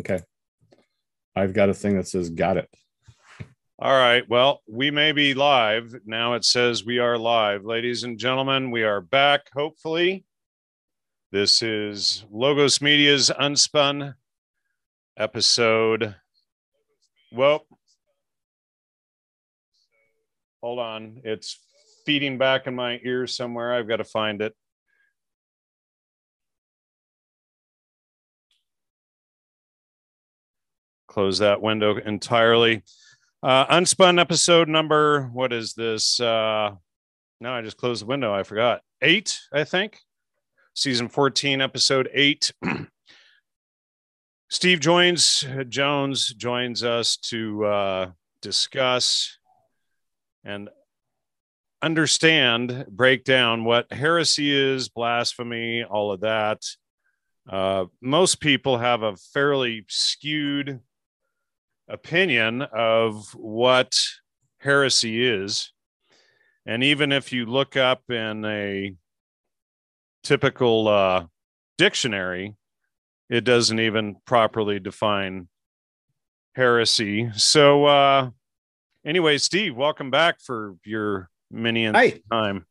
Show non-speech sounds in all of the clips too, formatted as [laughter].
Okay. I've got a thing that says got it. All right. Well, we may be live. Now it says we are live. Ladies and gentlemen, we are back, hopefully. This is Logos Media's Unspun episode. Well, hold on. It's feeding back in my ear somewhere. I've got to find it. Close that window entirely. Uh, unspun episode number, what is this? Uh, no, I just closed the window. I forgot. Eight, I think. Season 14, episode eight. [clears throat] Steve joins, Jones joins us to uh, discuss and understand, break down what heresy is, blasphemy, all of that. Uh, most people have a fairly skewed opinion of what heresy is. And even if you look up in a typical uh, dictionary, it doesn't even properly define heresy. So, uh, anyway, Steve, welcome back for your mini Hi. time.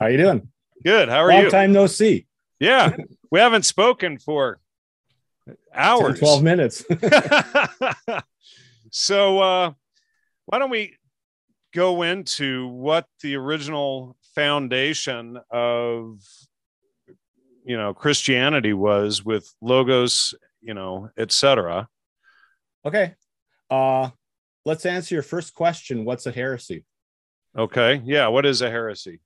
How you doing? Good. How are Long you? Long time no see. Yeah, we haven't spoken for 10, hours. 12 minutes. [laughs] [laughs] so uh, why don't we go into what the original foundation of you know christianity was with logos you know etc okay. Uh let's answer your first question. What's a heresy? okay yeah what is a heresy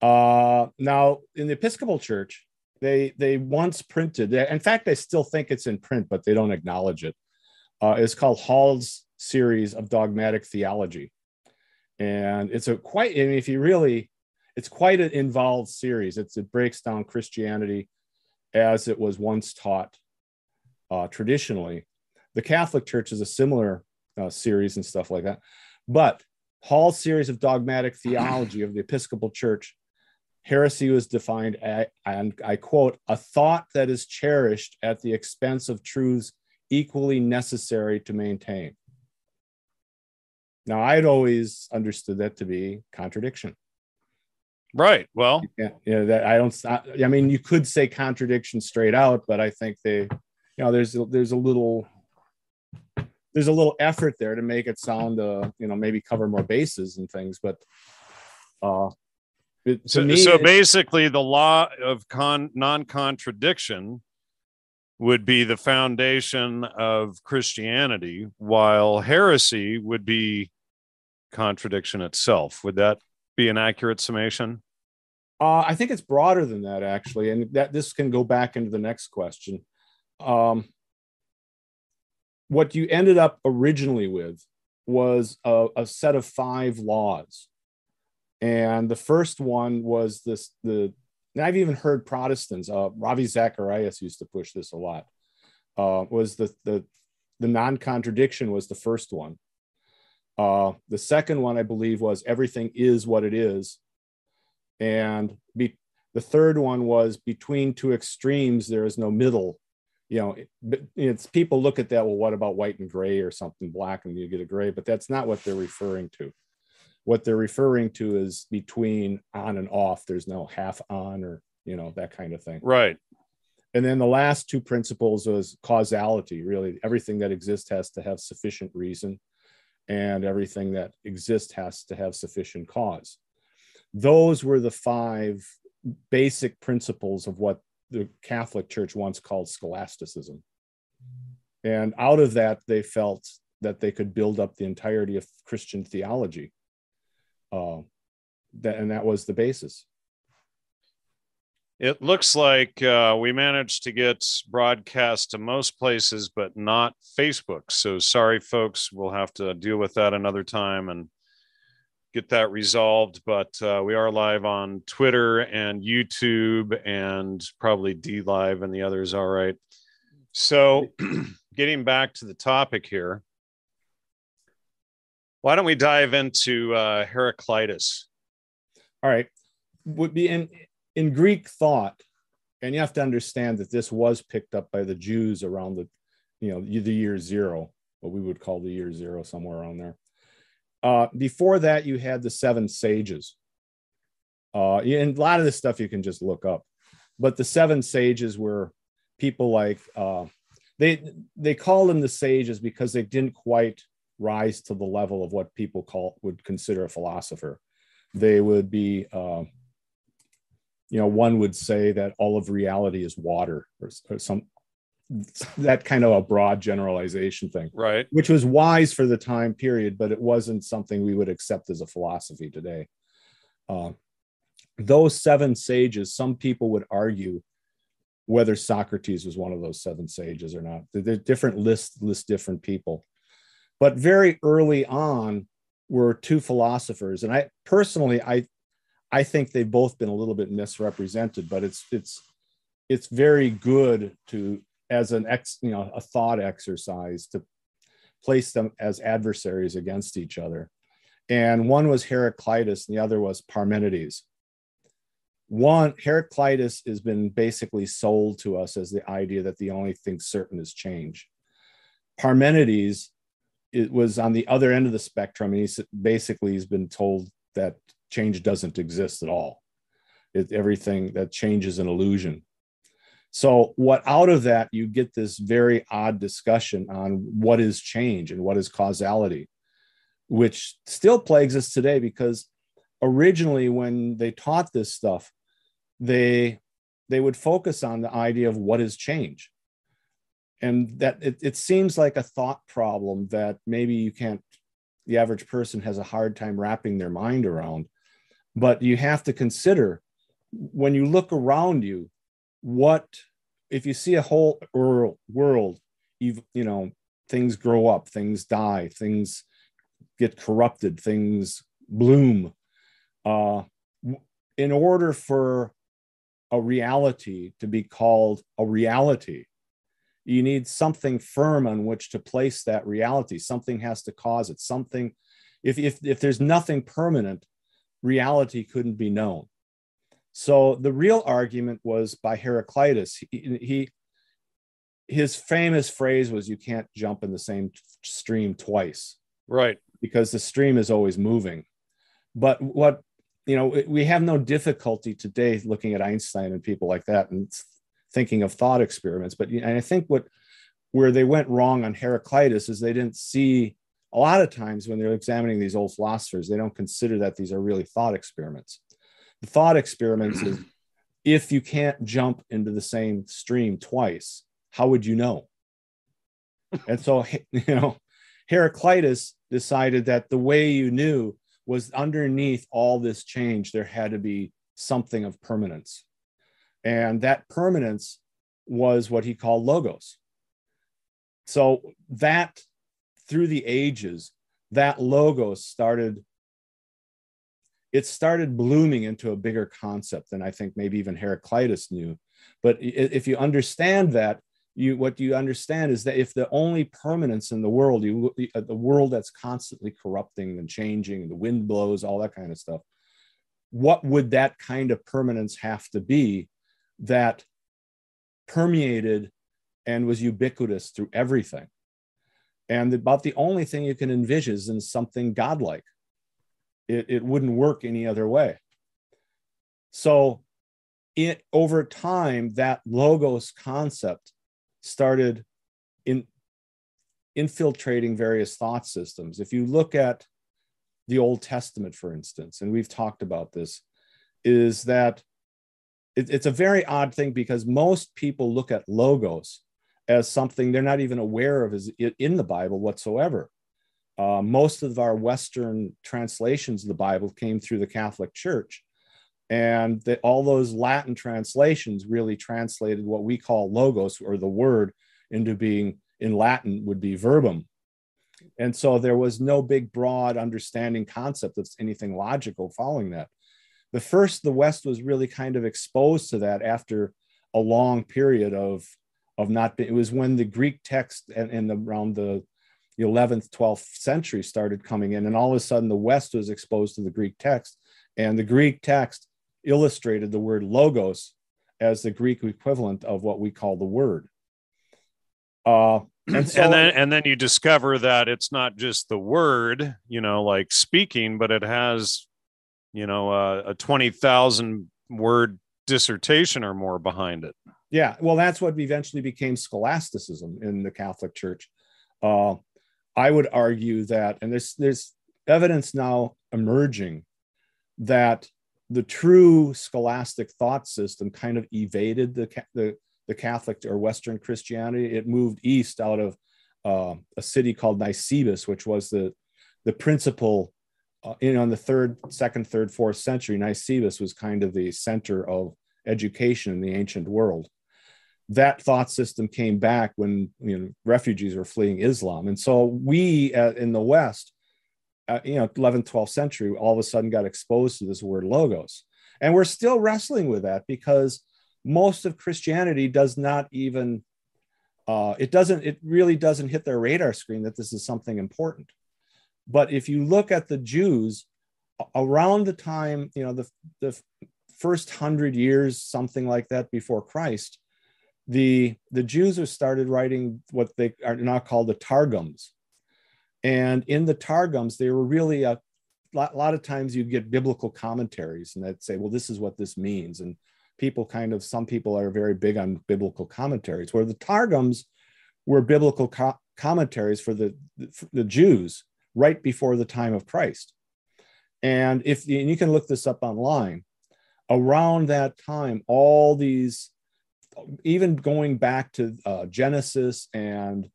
Uh now in the Episcopal Church, they they once printed, in fact, I still think it's in print, but they don't acknowledge it. Uh, it's called Hall's series of dogmatic theology. And it's a quite, I mean, if you really, it's quite an involved series. It's it breaks down Christianity as it was once taught uh, traditionally. The Catholic Church is a similar uh, series and stuff like that. But Hall's series of dogmatic theology of the Episcopal Church, heresy was defined, a- and I quote, a thought that is cherished at the expense of truths equally necessary to maintain. Now, I'd always understood that to be contradiction. right well Yeah, you know, that I don't. I mean, you could say contradiction straight out, but I think they, you know, there's there's a little there's a little effort there to make it sound, uh, you know, maybe cover more bases and things. But uh, it, so, me, so it- basically the law of con- non-contradiction would be the foundation of christianity while heresy would be contradiction itself would that be an accurate summation Uh, I think it's broader than that, actually, and that this can go back into the next question. Um, what you ended up originally with was a, a set of five laws, and the first one was this. The and I've even heard Protestants. Uh, Ravi Zacharias used to push this a lot. Uh, was the the the non-contradiction was the first one. Uh, the second one, I believe, was everything is what it is. And be, the third one was between two extremes there is no middle. You know it- it's people look at that well what about white and gray or something black and you get a gray but that's not what they're referring to. What they're referring to is between on and off there's no half on or you know that kind of thing. Right. And then the last two principles was causality really. Everything that exists has to have sufficient reason and everything that exists has to have sufficient cause. Those were the five basic principles of what the catholic church once called scholasticism. And out of that they felt that they could build up the entirety of christian theology uh, that, and that was the basis It looks like uh, we managed to get broadcast to most places, but not Facebook. So sorry, folks. We'll have to deal with that another time and get that resolved. But uh, we are live on Twitter and YouTube and probably DLive and the others. All right. So [clears throat] getting back to the topic here, why don't we dive into uh, Heraclitus? all right would be in in greek thought and you have to understand that this was picked up by the jews around the you know, the year zero, what we would call the year zero, somewhere around there. Uh, before that, you had the seven sages. Uh, and a lot of this stuff you can just look up. But the seven sages were people like uh, they they call them the sages because they didn't quite rise to the level of what people call would consider a philosopher. They would be, uh, you know, one would say that all of reality is water or, or some that kind of a broad generalization thing, right? Which was wise for the time period, but it wasn't something we would accept as a philosophy today. Uh, those seven sages, some people would argue whether Socrates was one of those seven sages or not. They're different lists, list different people. But very early on were two philosophers, and I personally, I, I think they've both been a little bit misrepresented. But it's it's it's very good to as an ex, you know, a thought exercise to place them as adversaries against each other. And one was Heraclitus, and the other was Parmenides. One, Heraclitus has been basically sold to us as the idea that the only thing certain is change. Parmenides it was on the other end of the spectrum, and he's basically he's been told that change doesn't exist at all. It, everything that change is an illusion. So, what out of that, you get this very odd discussion on what is change and what is causality, which still plagues us today because originally, when they taught this stuff, they they would focus on the idea of what is change and that it, it seems like a thought problem that maybe you can't the average person has a hard time wrapping their mind around but you have to consider when you look around you what if you see a whole world you you know things grow up things die things get corrupted things bloom uh, in order for a reality to be called a reality you need something firm on which to place that reality. Something has to cause it. Something if if, if there's nothing permanent reality couldn't be known. So the real argument was by heraclitus. He, he his famous phrase was you can't jump in the same stream twice. Right. Because the stream is always moving. But what you know we have no difficulty today looking at einstein and people like that and thinking of thought experiments. But and i think what where they went wrong on heraclitus is they didn't see a lot of times when they're examining these old philosophers they don't consider that these are really thought experiments the thought experiments is [clears throat] if you can't jump into the same stream twice how would you know and so [laughs] you know heraclitus decided that the way you knew was underneath all this change, there had to be something of permanence. And that permanence was what he called logos. So that through the ages, that logos started, it started blooming into a bigger concept than I think maybe even Heraclitus knew. But if you understand that, you what you understand is that if the only permanence in the world you uh, the world that's constantly corrupting and changing the wind blows all that kind of stuff what would that kind of permanence have to be that permeated and was ubiquitous through everything and about the only thing you can envision is something godlike it, it wouldn't work any other way so it over time that logos concept started in infiltrating various thought systems. If you look at the Old Testament, for instance, and we've talked about this, is that it, it's a very odd thing because most people look at logos as something they're not even aware of is in the Bible whatsoever. Uh, most of our Western translations of the Bible came through the Catholic Church. And that all those Latin translations really translated what we call logos or the word into being in Latin would be verbum. And so there was no big, broad understanding concept of anything logical following that. The first, the West was really kind of exposed to that after a long period of, of not being, it was when the Greek text and, and the, around the, the 11th, 12th century started coming in, and all of a sudden the West was exposed to the Greek text, and the Greek text illustrated the word logos as the Greek equivalent of what we call the word. Uh, [clears throat] and, so, and then and then you discover that it's not just the word, you know, like speaking, but it has, you know, uh, a twenty thousand word dissertation or more behind it. Yeah, well, that's what eventually became scholasticism in the Catholic Church. Uh, I would argue that, and there's there's evidence now emerging that the true scholastic thought system kind of evaded the, the, the Catholic or Western Christianity. It moved east out of uh, a city called Nisibis, which was the, the principal, uh, in the third, second, third, fourth century. Nisibis was kind of the center of education in the ancient world. That thought system came back when you know refugees were fleeing Islam, and so we uh, in the West uh, you know 11th 12th century all of a sudden got exposed to this word logos. And we're still wrestling with that because most of christianity does not even uh, it doesn't it really doesn't hit their radar screen that this is something important. But if you look at the jews around the time you know the, the first hundred years something like that before christ the the jews have started writing what they are now called the targums and in the Targums, they were really a lot, lot of times you get biblical commentaries and they'd say, well, this is what this means. And people kind of, some people are very big on biblical commentaries, where the Targums were biblical co- commentaries for the, for the Jews right before the time of Christ. And if and you can look this up online, around that time, all these, even going back to uh, Genesis and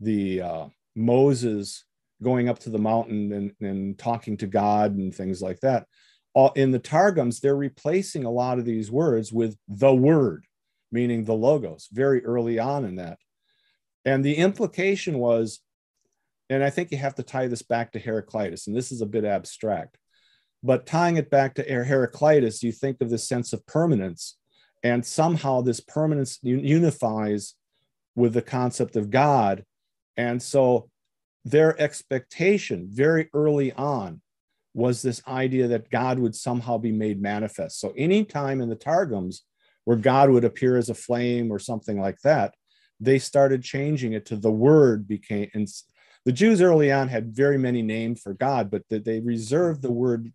the uh, Moses going up to the mountain and, and talking to God and things like that. In the Targums, they're replacing a lot of these words with the word, meaning the logos, very early on in that. And the implication was, and I think you have to tie this back to Heraclitus, and this is a bit abstract, but tying it back to Heraclitus, you think of this sense of permanence, and somehow this permanence unifies with the concept of God and so their expectation very early on was this idea that God would somehow be made manifest. So any time in the Targums where God would appear as a flame or something like that, they started changing it to the word became and the Jews early on had very many names for God, but they reserved the word,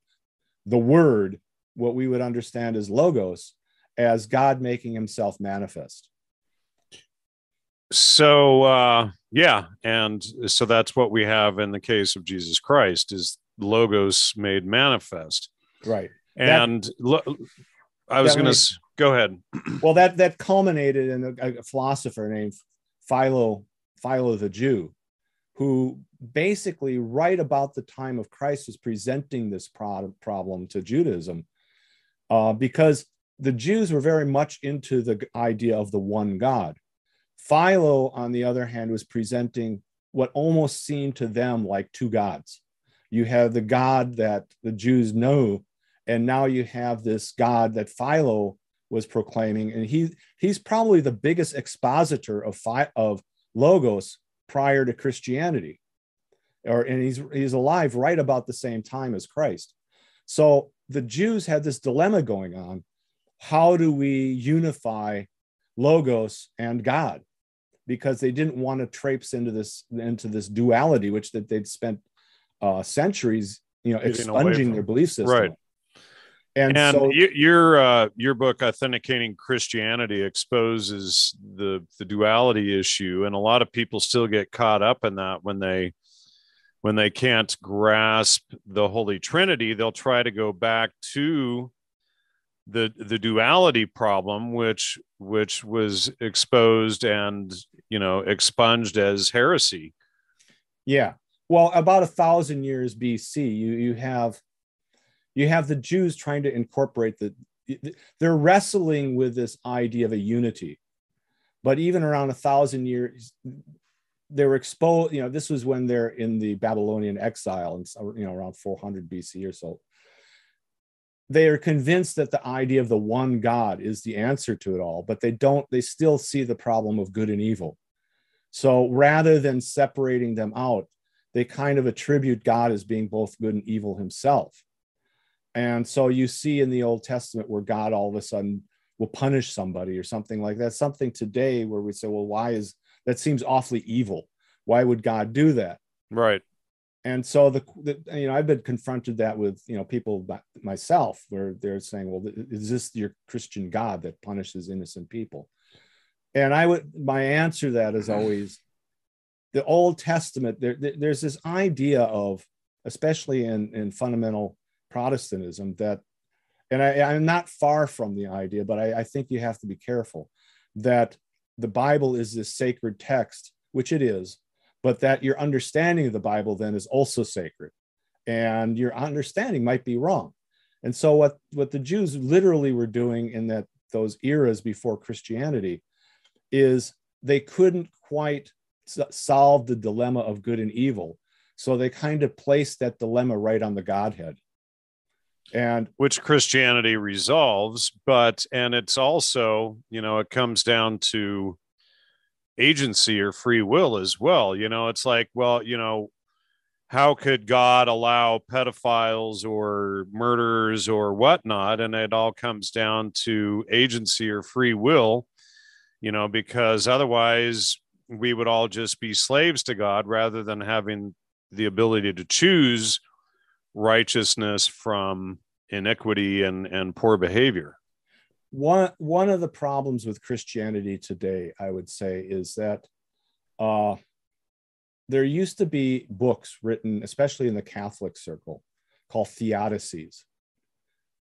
the word, what we would understand as logos, as God making himself manifest. So uh yeah, and so that's what we have in the case of Jesus Christ is logos made manifest. Right. And that, lo- I was going to go ahead. [clears throat] Well, that that culminated in a, a philosopher named Philo Philo the Jew, who basically right about the time of Christ was presenting this pro- problem to Judaism, uh, because the Jews were very much into the idea of the one God. Philo, on the other hand, was presenting what almost seemed to them like two gods. You have the God that the Jews know, and now you have this God that Philo was proclaiming, and he he's probably the biggest expositor of of logos prior to Christianity, or and he's he's alive right about the same time as Christ. So the Jews had this dilemma going on: how do we unify logos and God? because they didn't want to traipse into this into this duality, which that they'd spent uh, centuries, you know, expunging their belief system. Right. And, and so, your uh, your book, authenticating Christianity, exposes the the duality issue, and a lot of people still get caught up in that when they when they can't grasp the Holy Trinity. They'll try to go back to the the duality problem which which was exposed and you know expunged as heresy. Yeah. Well about a thousand years bc you you have you have the jews trying to incorporate the they're wrestling with this idea of a unity. But even around a thousand years they were exposed you know this was when they're in the babylonian exile and you know around 400 bc or so they are convinced that the idea of the one God is the answer to it all, but they don't, they still see the problem of good and evil. So rather than separating them out, they kind of attribute God as being both good and evil himself. And so you see in the Old Testament where God all of a sudden will punish somebody or something like that. Something today where we say, well, why is that seems awfully evil why would god do that right and so the, the, you know i've been confronted that with you know people myself where they're saying well is this your christian god that punishes innocent people? And i would my answer to that is mm-hmm. always the old testament there, there's this idea of especially in in fundamental protestantism that and I, am not far from the idea but I, I think you have to be careful that the bible is this sacred text which it is but that your understanding of the Bible then is also sacred, and your understanding might be wrong. And so, what what the Jews literally were doing in that those eras before Christianity is they couldn't quite solve the dilemma of good and evil, so they kind of placed that dilemma right on the Godhead. And which Christianity resolves, but and it's also, you know, it comes down to agency or free will as well. You know, it's like, well, you know, how could God allow pedophiles or murderers or whatnot? And it all comes down to agency or free will, you know, because otherwise we would all just be slaves to God rather than having the ability to choose righteousness from iniquity and, and poor behavior one one of the problems with Christianity today, I would say, is that uh, there used to be books written, especially in the Catholic circle, called theodicies.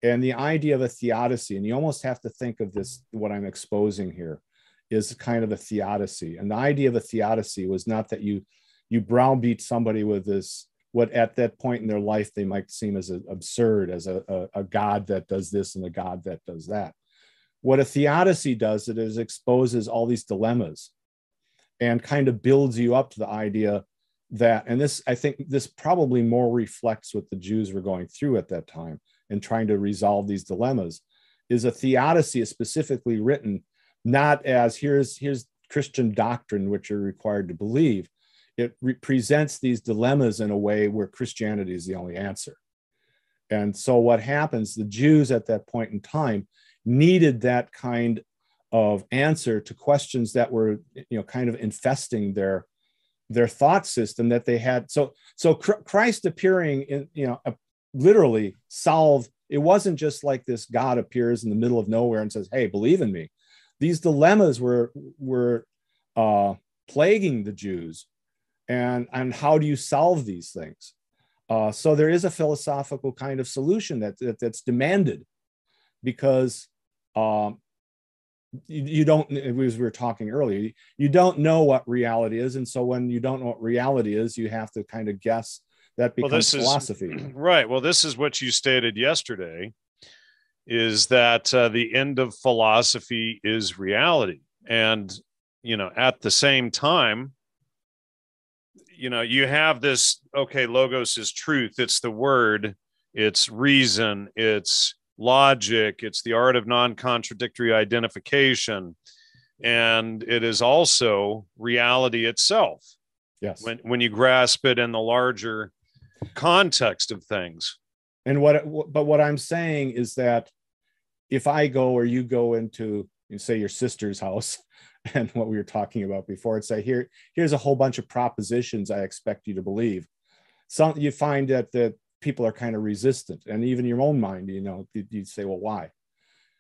And the idea of a theodicy, and you almost have to think of this, what I'm exposing here, is kind of a theodicy. And the idea of a theodicy was not that you you browbeat somebody with this what at that point in their life they might seem as absurd as a, a, a, god that does this and a god that does that what a theodicy does, it is exposes all these dilemmas and kind of builds you up to the idea that, and this, I think this probably more reflects what the Jews were going through at that time and trying to resolve these dilemmas, is a theodicy is specifically written not as here's here's Christian doctrine which you're required to believe. It presents these dilemmas in a way where Christianity is the only answer. And so what happens, the Jews at that point in time needed that kind of answer to questions that were you know kind of infesting their their thought system that they had. So so christ appearing in you know literally solved it wasn't just like this god appears in the middle of nowhere and says hey believe in me. These dilemmas were were uh, plaguing the jews. And and how do you solve these things? Uh, so there is a philosophical kind of solution that, that that's demanded because um, you, you, don't as we were talking earlier you don't know what reality is. And so when you don't know what reality is you have to kind of guess that becomes well, this philosophy. Is, [clears throat] right. Well this is what you stated yesterday is that uh, the end of philosophy is reality. And you know at the same time you know you have this okay logos is truth. It's the word. It's reason. It's logic, it's the art of non contradictory identification, and it is also reality itself. Yes. When, when you grasp it in the larger context of things. And what, but what I'm saying is that if I go or you go into, you say, your sister's house, [laughs] and what we were talking about before, and say, here, here's a whole bunch of propositions I expect you to believe. Some you find that the people are kind of resistant and even your own mind you know you, would say well why?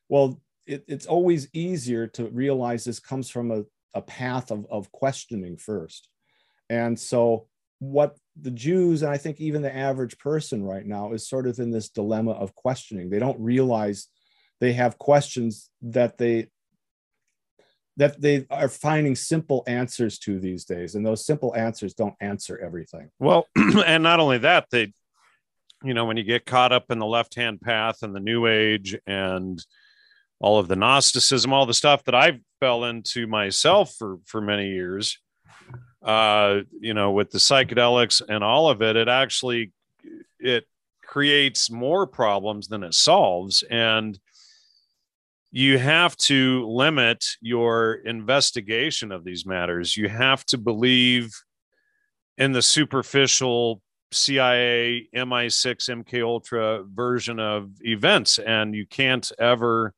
Well it, it's always easier to realize this comes from a, a path of, of questioning first. And so what the jews and i think even the average person right now is sort of in this dilemma of questioning. They don't realize they have questions that they that they are finding simple answers to these days and those simple answers don't answer everything. Well [clears throat] and not only that they you know, when you get caught up in the left hand path and the new age and all of the Gnosticism, all the stuff that I fell into myself for, for many years, uh, you know, with the psychedelics and all of it, it actually, it creates more problems than it solves. And you have to limit your investigation of these matters. You have to believe in the superficial CIA MI6 MK Ultra version of events, and you can't ever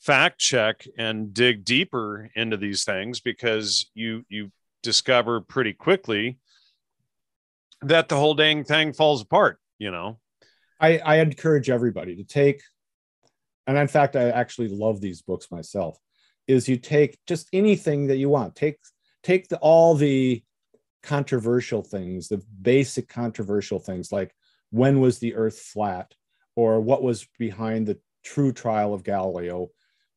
fact check and dig deeper into these things because you you discover pretty quickly that the whole dang thing falls apart you know? I, I encourage everybody to take and in fact i actually love these books myself is you take just anything that you want. Take take the, all the controversial things the basic controversial things like when was the earth flat or what was behind the true trial of galileo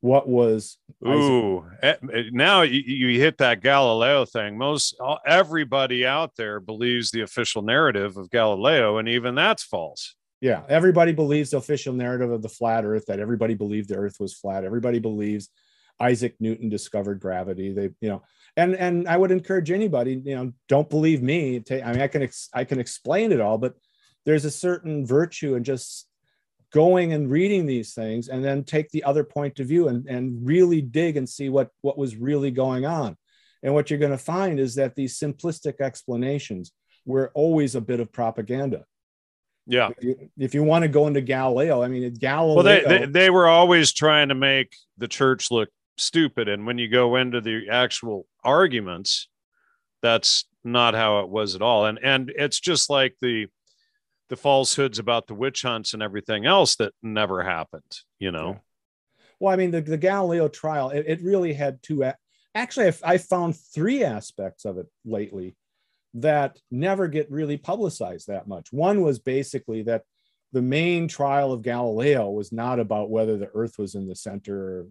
what was Ooh, Isaac? Eh, now you, you hit that Galileo thing. Most everybody out there believes the official narrative of Galileo, and even that's false. Yeah, everybody believes the official narrative of the flat Earth. That everybody believed the Earth was flat. Everybody believes Isaac Newton discovered gravity. They, you know, and and I would encourage anybody, you know, don't believe me. I mean, I can I can explain it all, but there's a certain virtue in just going and reading these things and then take the other point of view and, and really dig and see what, what was really going on. And what you're going to find is that these simplistic explanations were always a bit of propaganda. Yeah. If you, if you want to go into Galileo, I mean, Galileo. Well, they, they, they were always trying to make the church look stupid. And when you go into the actual arguments, that's not how it was at all. And and it's just like the the falsehoods about the witch hunts and everything else that never happened, you know? Well, I mean, the, the Galileo trial, it, it really had two, actually, I, I found three aspects of it lately that never get really publicized that much. One was basically that the main trial of Galileo was not about whether the earth was in the center or,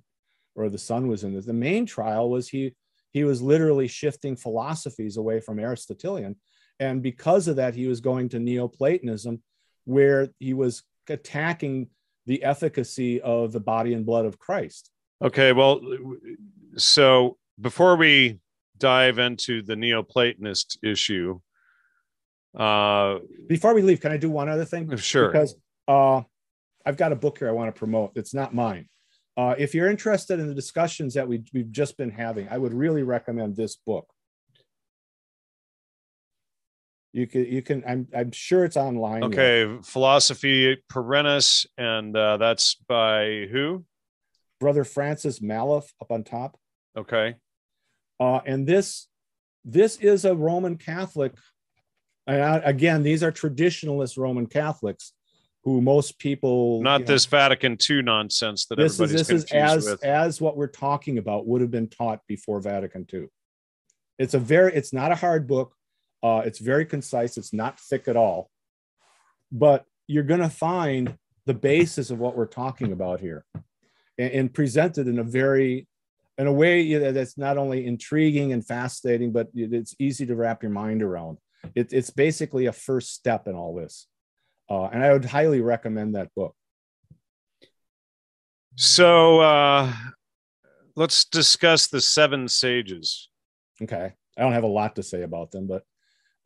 or the sun was in the, the main trial was he, he was literally shifting philosophies away from Aristotelian and because of that, he was going to Neoplatonism, where he was attacking the efficacy of the body and blood of Christ. Okay, well, so before we dive into the Neoplatonist issue, uh, before we leave, can I do one other thing? Sure. Because uh, I've got a book here I want to promote. It's not mine. Uh, if you're interested in the discussions that we, we've just been having, I would really recommend this book. You can you can i'm i'm sure it's online. Okay philosophy perennis and uh, that's by who? Brother francis Maluf up on top. Okay. Uh, and this this is a roman catholic and I, again these are traditionalist roman catholics who most people not this know, vatican ii nonsense that this everybody's is this is as with. as what we're talking about would have been taught before vatican ii it's a very it's not a hard book uh, it's very concise. It's not thick at all, but you're going to find the basis of what we're talking about here, and, and presented in a very, in a way that's not only intriguing and fascinating, but it's easy to wrap your mind around. It, it's basically a first step in all this, uh, and I would highly recommend that book. So uh, let's discuss the seven sages. Okay. I don't have a lot to say about them, but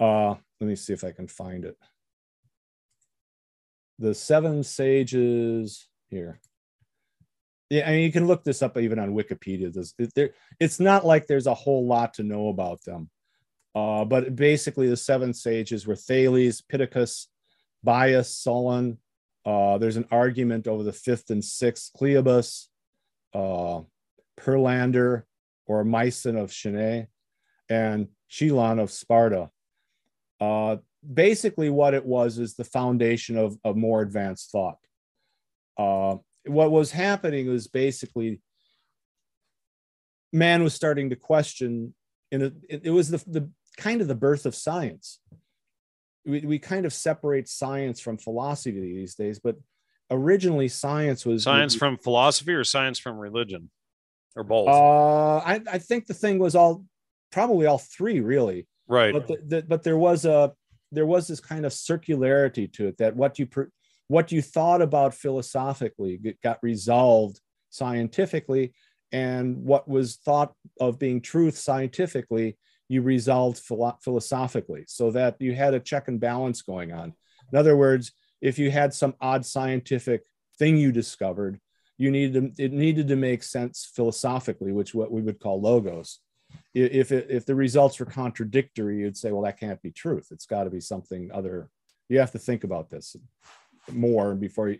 uh, let me see if I can find it. The seven sages here. Yeah, I mean, you can look this up even on Wikipedia. There's, it, it's not like there's a whole lot to know about them. Uh, but basically, the seven sages were Thales, Pittacus, Bias, Solon. Uh, there's an argument over the fifth and sixth, Cleobus, uh, Periander, or Myson of Chenae, and Chilon of Sparta. Uh, basically, what it was is the foundation of, of more advanced thought. Uh, what was happening was basically man was starting to question, and it, it was the, the kind of the birth of science. We, we kind of separate science from philosophy these days, but originally science was science from philosophy or science from religion? Or both. Uh, I, I think the thing was all probably all three really. Right. But the, the, but there was a there was this kind of circularity to it that what you per, what you thought about philosophically got resolved scientifically and what was thought of being truth scientifically you resolved philo- philosophically so that you had a check and balance going on in other words if you had some odd scientific thing you discovered you needed to, it needed to make sense philosophically which what we would call logos if it, if the results were contradictory, you'd say, well, that can't be truth. It's got to be something other. You have to think about this more before you,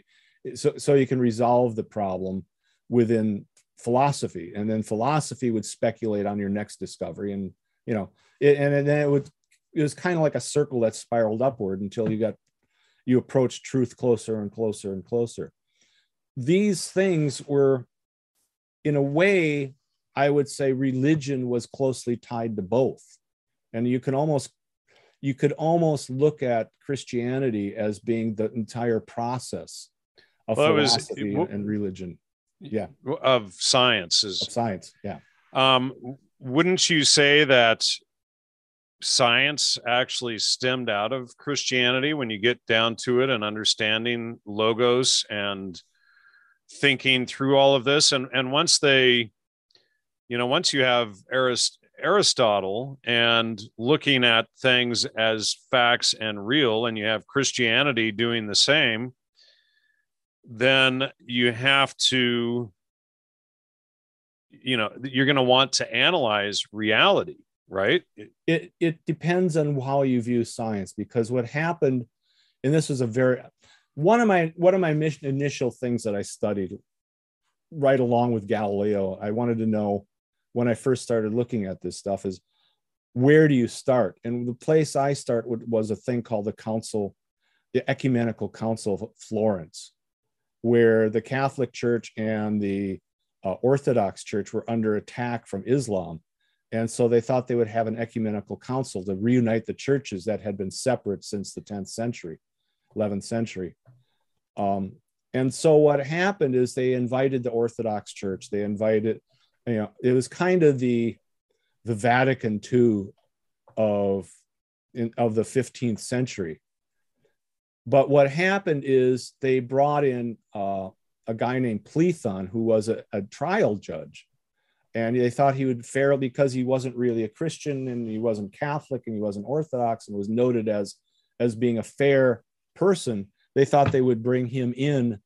so so you can resolve the problem within philosophy and then philosophy would speculate on your next discovery and you know it, and then it would it was kind of like a circle that spiraled upward until you got you approached truth closer and closer and closer. These things were in a way i would say religion was closely tied to both. And you can almost you could almost look at christianity as being the entire process of well, philosophy was, and religion. Yeah. Of science is of science yeah. Um wouldn't you say that science actually stemmed out of christianity when you get down to it and understanding logos and thinking through all of this? And and once they you know once you have Arist- aristotle and looking at things as facts and real and you have christianity doing the same then you have to you know you're going to want to analyze reality right? It it depends on how you view science because what happened and this was a very one of my one of my mission, initial things that i studied right along with galileo i wanted to know when i first started looking at this stuff is where do you start? And the place i start was a thing called the council the ecumenical council of florence where the Catholic Church and the uh, Orthodox Church were under attack from Islam. And so they thought they would have an ecumenical council to reunite the churches that had been separate since the 10th century, 11th century. Um, and so what happened is they invited the Orthodox Church. They invited, you know, it was kind of the the Vatican II of in, of the 15th century. But what happened is they brought in uh, a guy named Plethon, who was a, a, trial judge. And they thought he would fare because he wasn't really a Christian and he wasn't Catholic and he wasn't Orthodox and was noted as, as being a fair person. They thought they would bring him in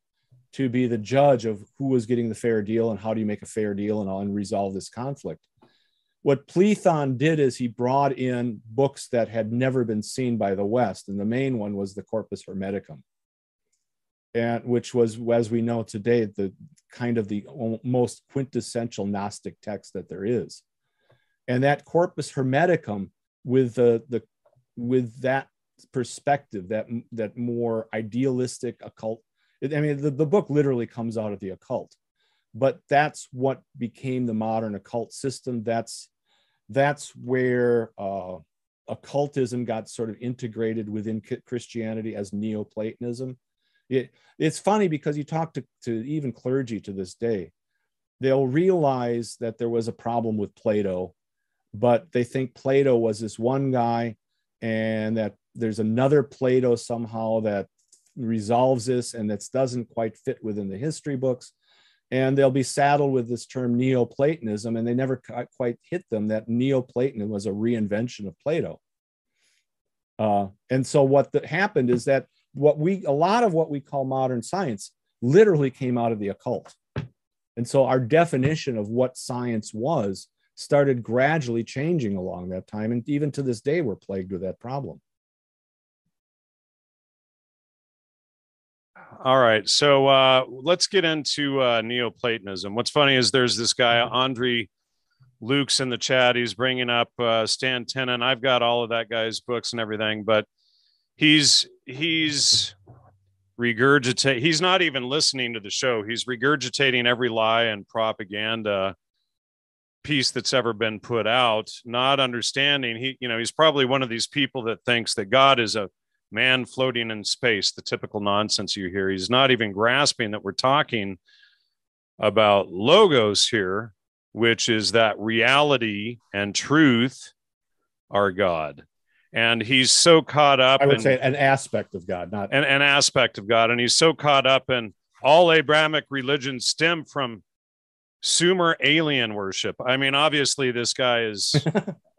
to be the judge of who was getting the fair deal and how do you make a fair deal and, and resolve this conflict what Plethon did is he brought in books that had never been seen by the West, and the main one was the Corpus Hermeticum, and which was, as we know today, the kind of the most quintessential Gnostic text that there is. And that Corpus Hermeticum, with the, the with that perspective, that that more idealistic occult. I mean, the, the book literally comes out of the occult but that's what became the modern occult system that's that's where uh, occultism got sort of integrated within christianity as neoplatonism it, it's funny because you talk to, to even clergy to this day they'll realize that there was a problem with plato but they think plato was this one guy and that there's another plato somehow that resolves this and that doesn't quite fit within the history books and they'll be saddled with this term Neoplatonism, and they never quite hit them that Neoplatonism was a reinvention of Plato. Uh, and so what happened is that what we a lot of what we call modern science literally came out of the occult, and so our definition of what science was started gradually changing along that time, and even to this day we're plagued with that problem. All right. So uh, let's get into uh, Neoplatonism. What's funny is there's this guy, Andre Luke's in the chat. He's bringing up uh, Stan Tenen. I've got all of that guy's books and everything, but he's he's regurgitate. He's not even listening to the show. He's regurgitating every lie and propaganda piece that's ever been put out, not understanding. He, you know, he's probably one of these people that thinks that God is a man floating in space, the typical nonsense you hear. He's not even grasping that we're talking about logos here, which is that reality and truth are God. And he's so caught up. I would in, say an aspect of God, not an, an aspect of God. And he's so caught up in all Abrahamic religions stem from Sumer alien worship. I mean, obviously, this guy is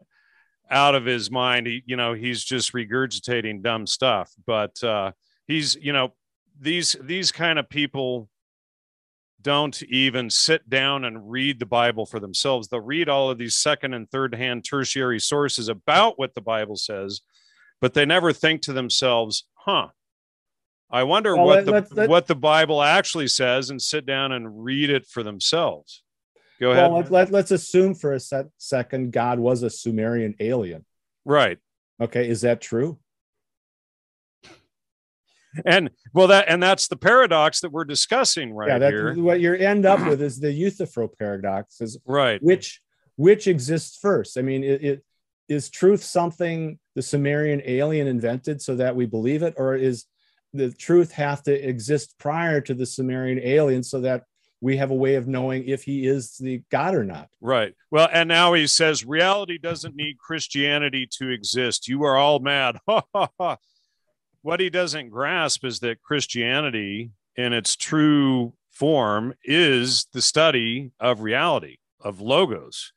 [laughs] out of his mind. He, you know, he's just regurgitating dumb stuff. But uh, he's, you know, these these kind of people don't even sit down and read the Bible for themselves. They'll read all of these second and third hand tertiary sources about what the Bible says, but they never think to themselves, huh, I wonder well, what, the, what the Bible actually says and sit down and read it for themselves. Go ahead. Well, let, let, let's assume for a set, second God was a Sumerian alien. right. Okay, is that true? And well, that and that's the paradox that we're discussing right yeah, that here. what you end up with [clears throat] is the Euthyphro paradox. Is Right. which which exists first? I mean, it, it is truth something the Sumerian alien invented so that we believe it, or is the truth have to exist prior to the Sumerian alien so that we have a way of knowing if he is the God or not? Right. Well, and now he says reality doesn't need Christianity to exist. You are all mad. [laughs] what he doesn't grasp is that Christianity, in its true form, is the study of reality, of logos.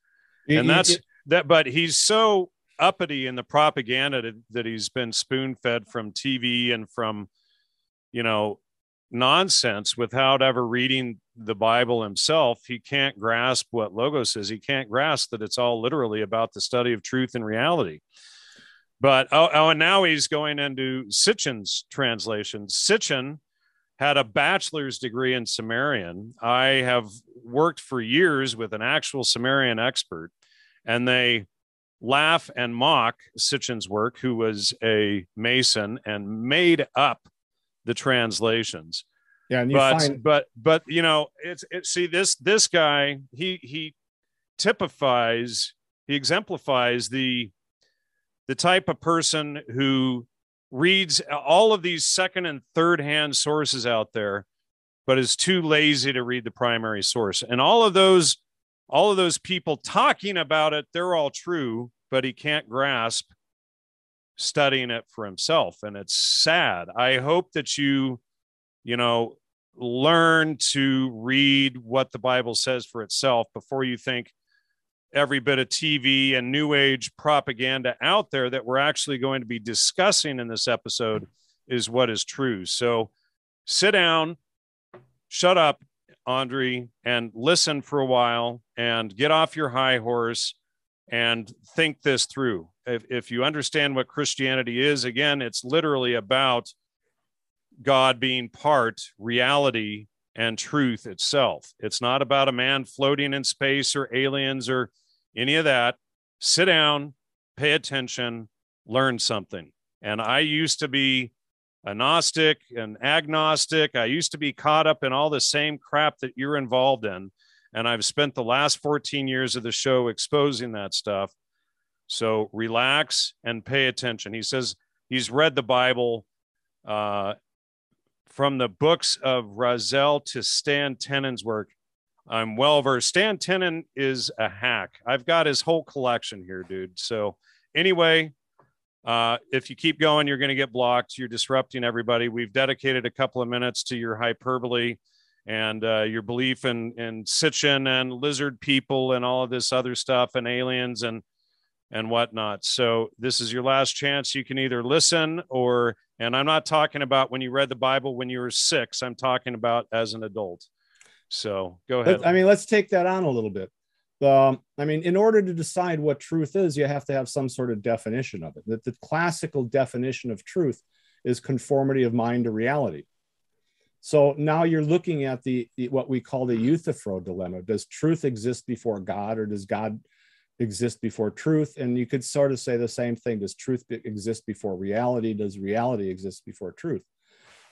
And that's that but he's so uppity in the propaganda that, that he's been spoon fed from tv and from you know nonsense without ever reading the bible himself. He can't grasp what logos is. He can't grasp that it's all literally about the study of truth and reality but oh, oh and now he's going into sitchin's translation sitchin had a bachelor's degree in sumerian i have worked for years with an actual sumerian expert and they laugh and mock Sitchin's work, who was a Mason and made up the translations. yeah, and you But find but but you know, it's it, see this this guy he he typifies he exemplifies the the type of person who reads all of these second and third hand sources out there but is too lazy to read the primary source. And all of those all of those people talking about it they're all true but he can't grasp studying it for himself. And it's sad. I hope that you you know learn to read what the bible says for itself before you think every bit of tv and new age propaganda out there that we're actually going to be discussing in this episode is what is true so sit down shut up Andre, and listen for a while and get off your high horse and think this through. If, if you understand what Christianity is, again, it's literally about God being part, reality, and truth itself. It's not about a man floating in space or aliens or any of that. Sit down, pay attention, learn something. And I used to be a Gnostic and agnostic. I used to be caught up in all the same crap that you're involved in. And I've spent the last 14 years of the show exposing that stuff. So relax and pay attention. He says he's read the Bible uh, from the books of Razel to Stan Tenen's work. I'm well versed. Stan Tenen is a hack. I've got his whole collection here, dude. So, anyway, uh, if you keep going, you're going to get blocked. You're disrupting everybody. We've dedicated a couple of minutes to your hyperbole and uh, your belief in in Sitchin and lizard people and all of this other stuff and aliens and and whatnot. So this is your last chance. You can either listen or, and I'm not talking about when you read the Bible when you were six. I'm talking about as an adult. So go ahead. I mean, let's take that on a little bit. Um, I mean, in order to decide what truth is, you have to have some sort of definition of it. That the classical definition of truth is conformity of mind to reality. So now you're looking at the, the what we call the Euthyphro dilemma. Does truth exist before God, or does God exist before truth? And you could sort of say the same thing: Does truth exist before reality? Does reality exist before truth?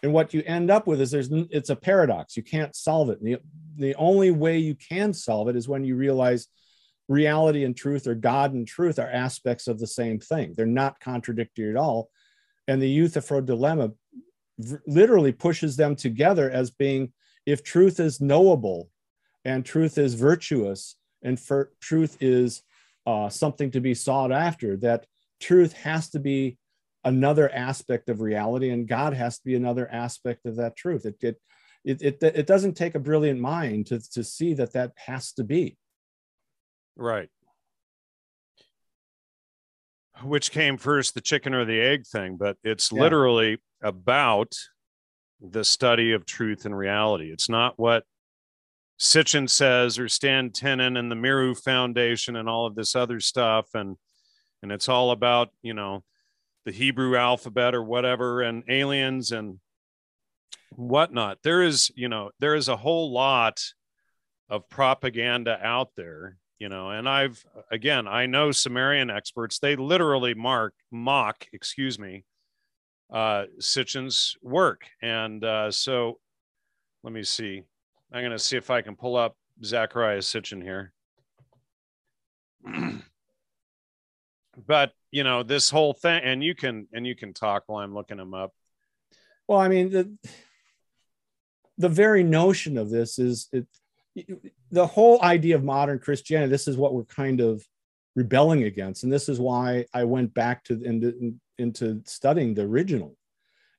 And what you end up with is there's it's a paradox. You can't solve it. The, the only way you can solve it is when you realize reality and truth or God and truth are aspects of the same thing. They're not contradictory at all. And the Euthyphro dilemma v- literally pushes them together as being if truth is knowable and truth is virtuous and for, truth is uh, something to be sought after, that truth has to be another aspect of reality and God has to be another aspect of that truth. It, it, it, it, it doesn't take a brilliant mind to, to see that that has to be. Right. Which came first, the chicken or the egg thing, but it's Yeah. literally about the study of truth and reality. It's not what Sitchin says or Stan Tenen and the Meru Foundation and all of this other stuff. And and it's all about, you know, the Hebrew alphabet or whatever and aliens and whatnot. There is, you know, there is a whole lot of propaganda out there, you know, and I've again, I know Sumerian experts, they literally mark mock, excuse me, uh Sitchin's work. And uh so let me see. I'm gonna see if I can pull up Zecharia Sitchin here. [clears throat] but you know, this whole thing, and you can and you can talk while I'm looking them up. Well, I mean, the the very notion of this is it the whole idea of modern Christianity. This is what we're kind of rebelling against, and this is why I went back to into, into studying the original.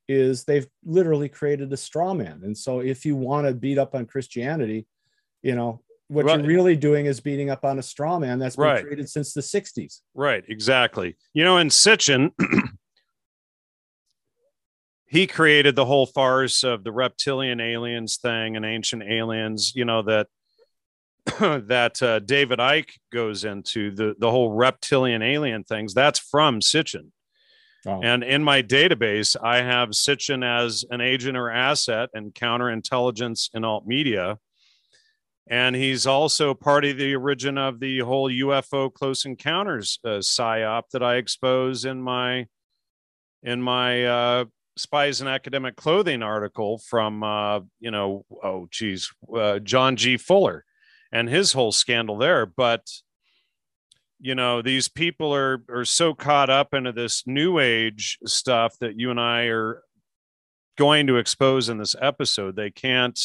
Is they've literally created a straw man, and so if you want to beat up on Christianity, you know what right. you're really doing is beating up on a straw man that's been right. created since the 60s. Right, exactly. You know, in Sitchin, [clears throat] he created the whole farce of the reptilian aliens thing and ancient aliens you know that [clears throat] that uh, david icke goes into the the whole reptilian alien things that's from sitchin oh. and in my database i have sitchin as an agent or asset and counterintelligence in alt media and he's also part of the origin of the whole ufo close encounters uh, psyop that i expose in my in my uh, spies in academic clothing article from uh, you know oh geez uh, john g. Fuller and his whole scandal there. But you know these people are are so caught up into this new age stuff that you and i are going to expose in this episode. They can't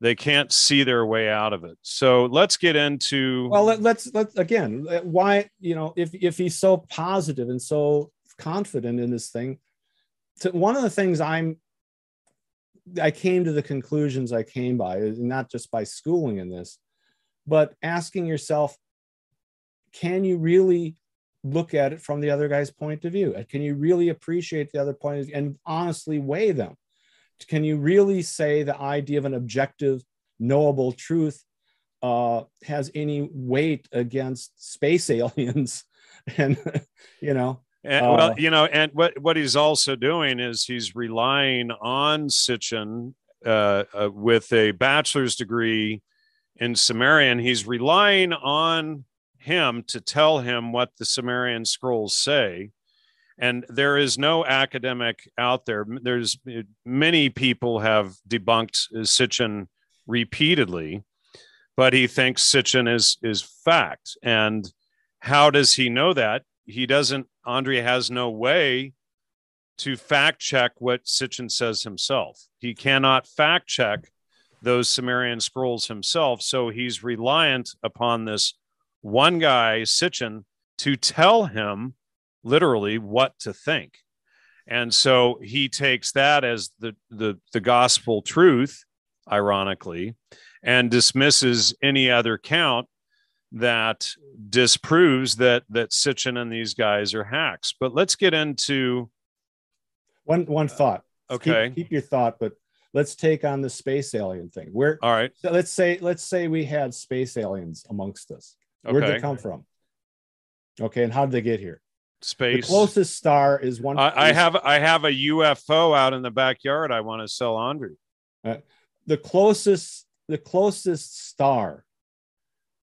they can't see their way out of it so let's get into well let, let's let's again uh, why you know if if he's so positive and so confident in this thing to, one of the things I'm I came to the conclusions I came by, uh, not just by schooling in this, but asking yourself, can you really look at it from the other guy's point of view? Can you really appreciate the other point and honestly weigh them? Can you really say the idea of an objective, knowable truth uh, has any weight against space [laughs] aliens? and you know, and, uh, well, you know, and what what he's also doing is he's relying on Sitchin uh, uh, with a bachelor's degree in Sumerian. He's relying on him to tell him what the Sumerian scrolls say. And there is no academic out there. There's uh, many people have debunked uh, Sitchin repeatedly, but he thinks Sitchin is is fact. And how does he know that? He doesn't Andre has no way to fact check what Sitchin says himself. He cannot fact check those Sumerian scrolls himself. So he's reliant upon this one guy, Sitchin, to tell him literally what to think. And so he takes that as the, the, the gospel truth, ironically, and dismisses any other count that disproves that that Sitchin and these guys are hacks. But let's get into one one uh, thought. Okay, keep, keep, your thought, but let's take on the space alien thing. Where all right? So let's say let's say we had space aliens amongst us. Where'd okay. they come from? Okay, and how did they get here? Space. The closest star is one. I, I have I have a UFO out in the backyard. I want to sell Andre. Uh, the closest the closest star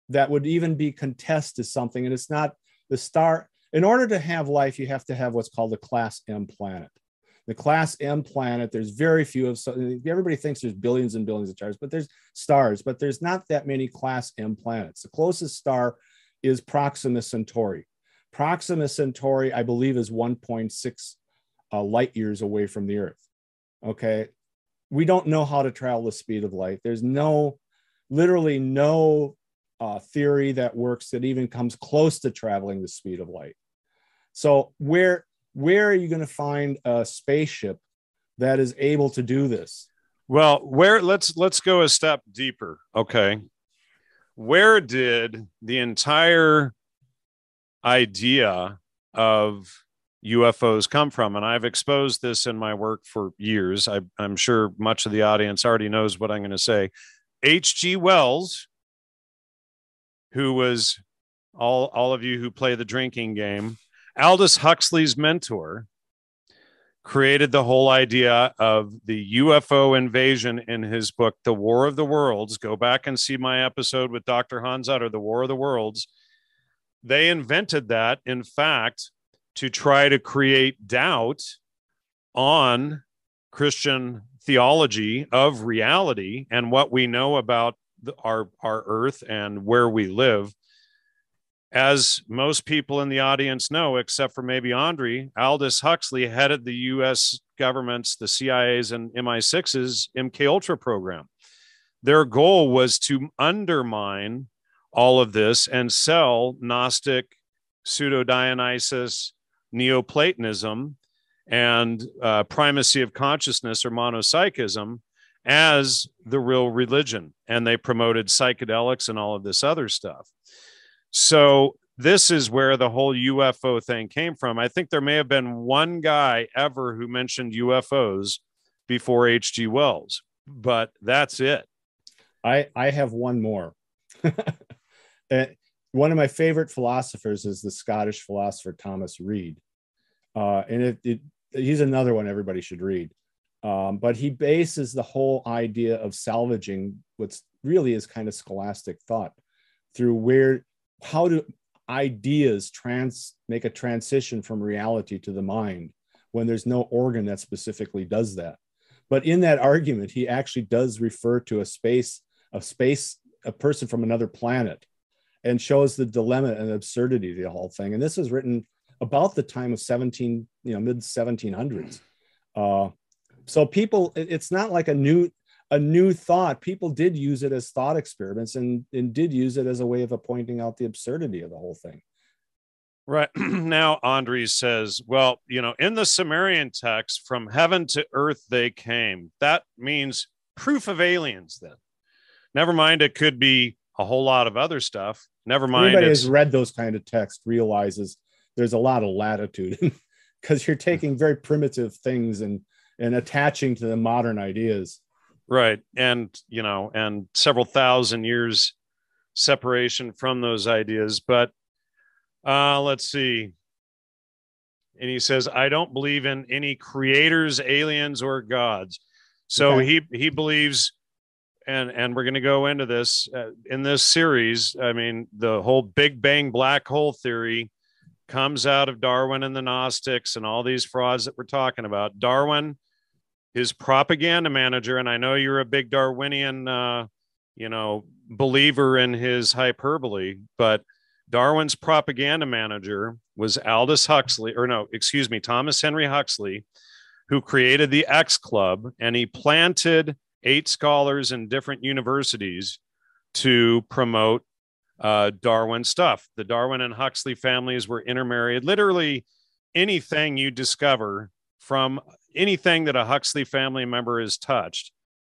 that would even be contested is something. And it's not the star. In order to have life, you have to have what's called a class M planet. The class M planet, there's very few of so everybody thinks there's billions and billions of stars, but there's stars, but there's not that many class M planets. The closest star is Proxima Centauri. Proxima Centauri, I believe, is 1.6 uh, light years away from the Earth. Okay. We don't know how to travel the speed of light. There's no, literally no uh, theory that works that even comes close to traveling the speed of light. So where where are you going to find a spaceship that is able to do this? Well, where let's let's go a step deeper. Okay. Where did the entire idea of UFOs come from? And I've exposed this in my work for years. I, am sure much of the audience already knows what I'm going to say. H.G. Wells who was all all of you who play the drinking game, Aldous Huxley's mentor, created the whole idea of the UFO invasion in his book, The War of the Worlds. Go back and see my episode with Dr. Hans Utter, The War of the Worlds. They invented that, in fact, to try to create doubt on Christian theology of reality and what we know about the, our, our earth and where we live as most people in the audience know, except for maybe Andre, Aldous Huxley headed the U.S. government's, the CIA's and MI6's MK Ultra program. Their goal was to undermine all of this and sell Gnostic, pseudo Dionysus, Neoplatonism, and uh, primacy of consciousness or monopsychism as the real religion. And they promoted psychedelics and all of this other stuff. So this is where the whole UFO thing came from. I think there may have been one guy ever who mentioned UFOs before H.G. Wells, but that's it. I I have one more. [laughs] Uh, one of my favorite philosophers is the Scottish philosopher Thomas Reid, uh, and it, it, he's another one everybody should read. Um, but he bases the whole idea of salvaging what's really is kind of scholastic thought through where how do ideas trans make a transition from reality to the mind when there's no organ that specifically does that but in that argument he actually does refer to a space a space a person from another planet and shows the dilemma and absurdity of the whole thing and this is written about the time of 17 you know mid 1700s uh, so people it's not like a new a new thought, people did use it as thought experiments and, and did use it as a way of pointing out the absurdity of the whole thing. Right. [clears throat] now, Andres says, well, you know, in the Sumerian text, from heaven to earth they came. That means proof of aliens, then. Never mind, it could be a whole lot of other stuff. Never mind. Anybody who's read those kind of texts realizes there's a lot of latitude because [laughs] you're taking very primitive things and and attaching to the modern ideas right and you know and several thousand years separation from those ideas but uh let's see and he says i don't believe in any creators aliens or gods so okay. he he believes and and we're going to go into this uh, in this series i mean the whole big bang black hole theory comes out of darwin and the gnostics and all these frauds that we're talking about. Darwin his propaganda manager, and I know you're a big Darwinian, uh, you know, believer in his hyperbole, but Darwin's propaganda manager was Aldous Huxley, or no, excuse me, Thomas Henry Huxley, who created the X Club, and he planted eight scholars in different universities to promote uh, Darwin stuff. The Darwin and Huxley families were intermarried. Literally, anything you discover from anything that a Huxley family member has touched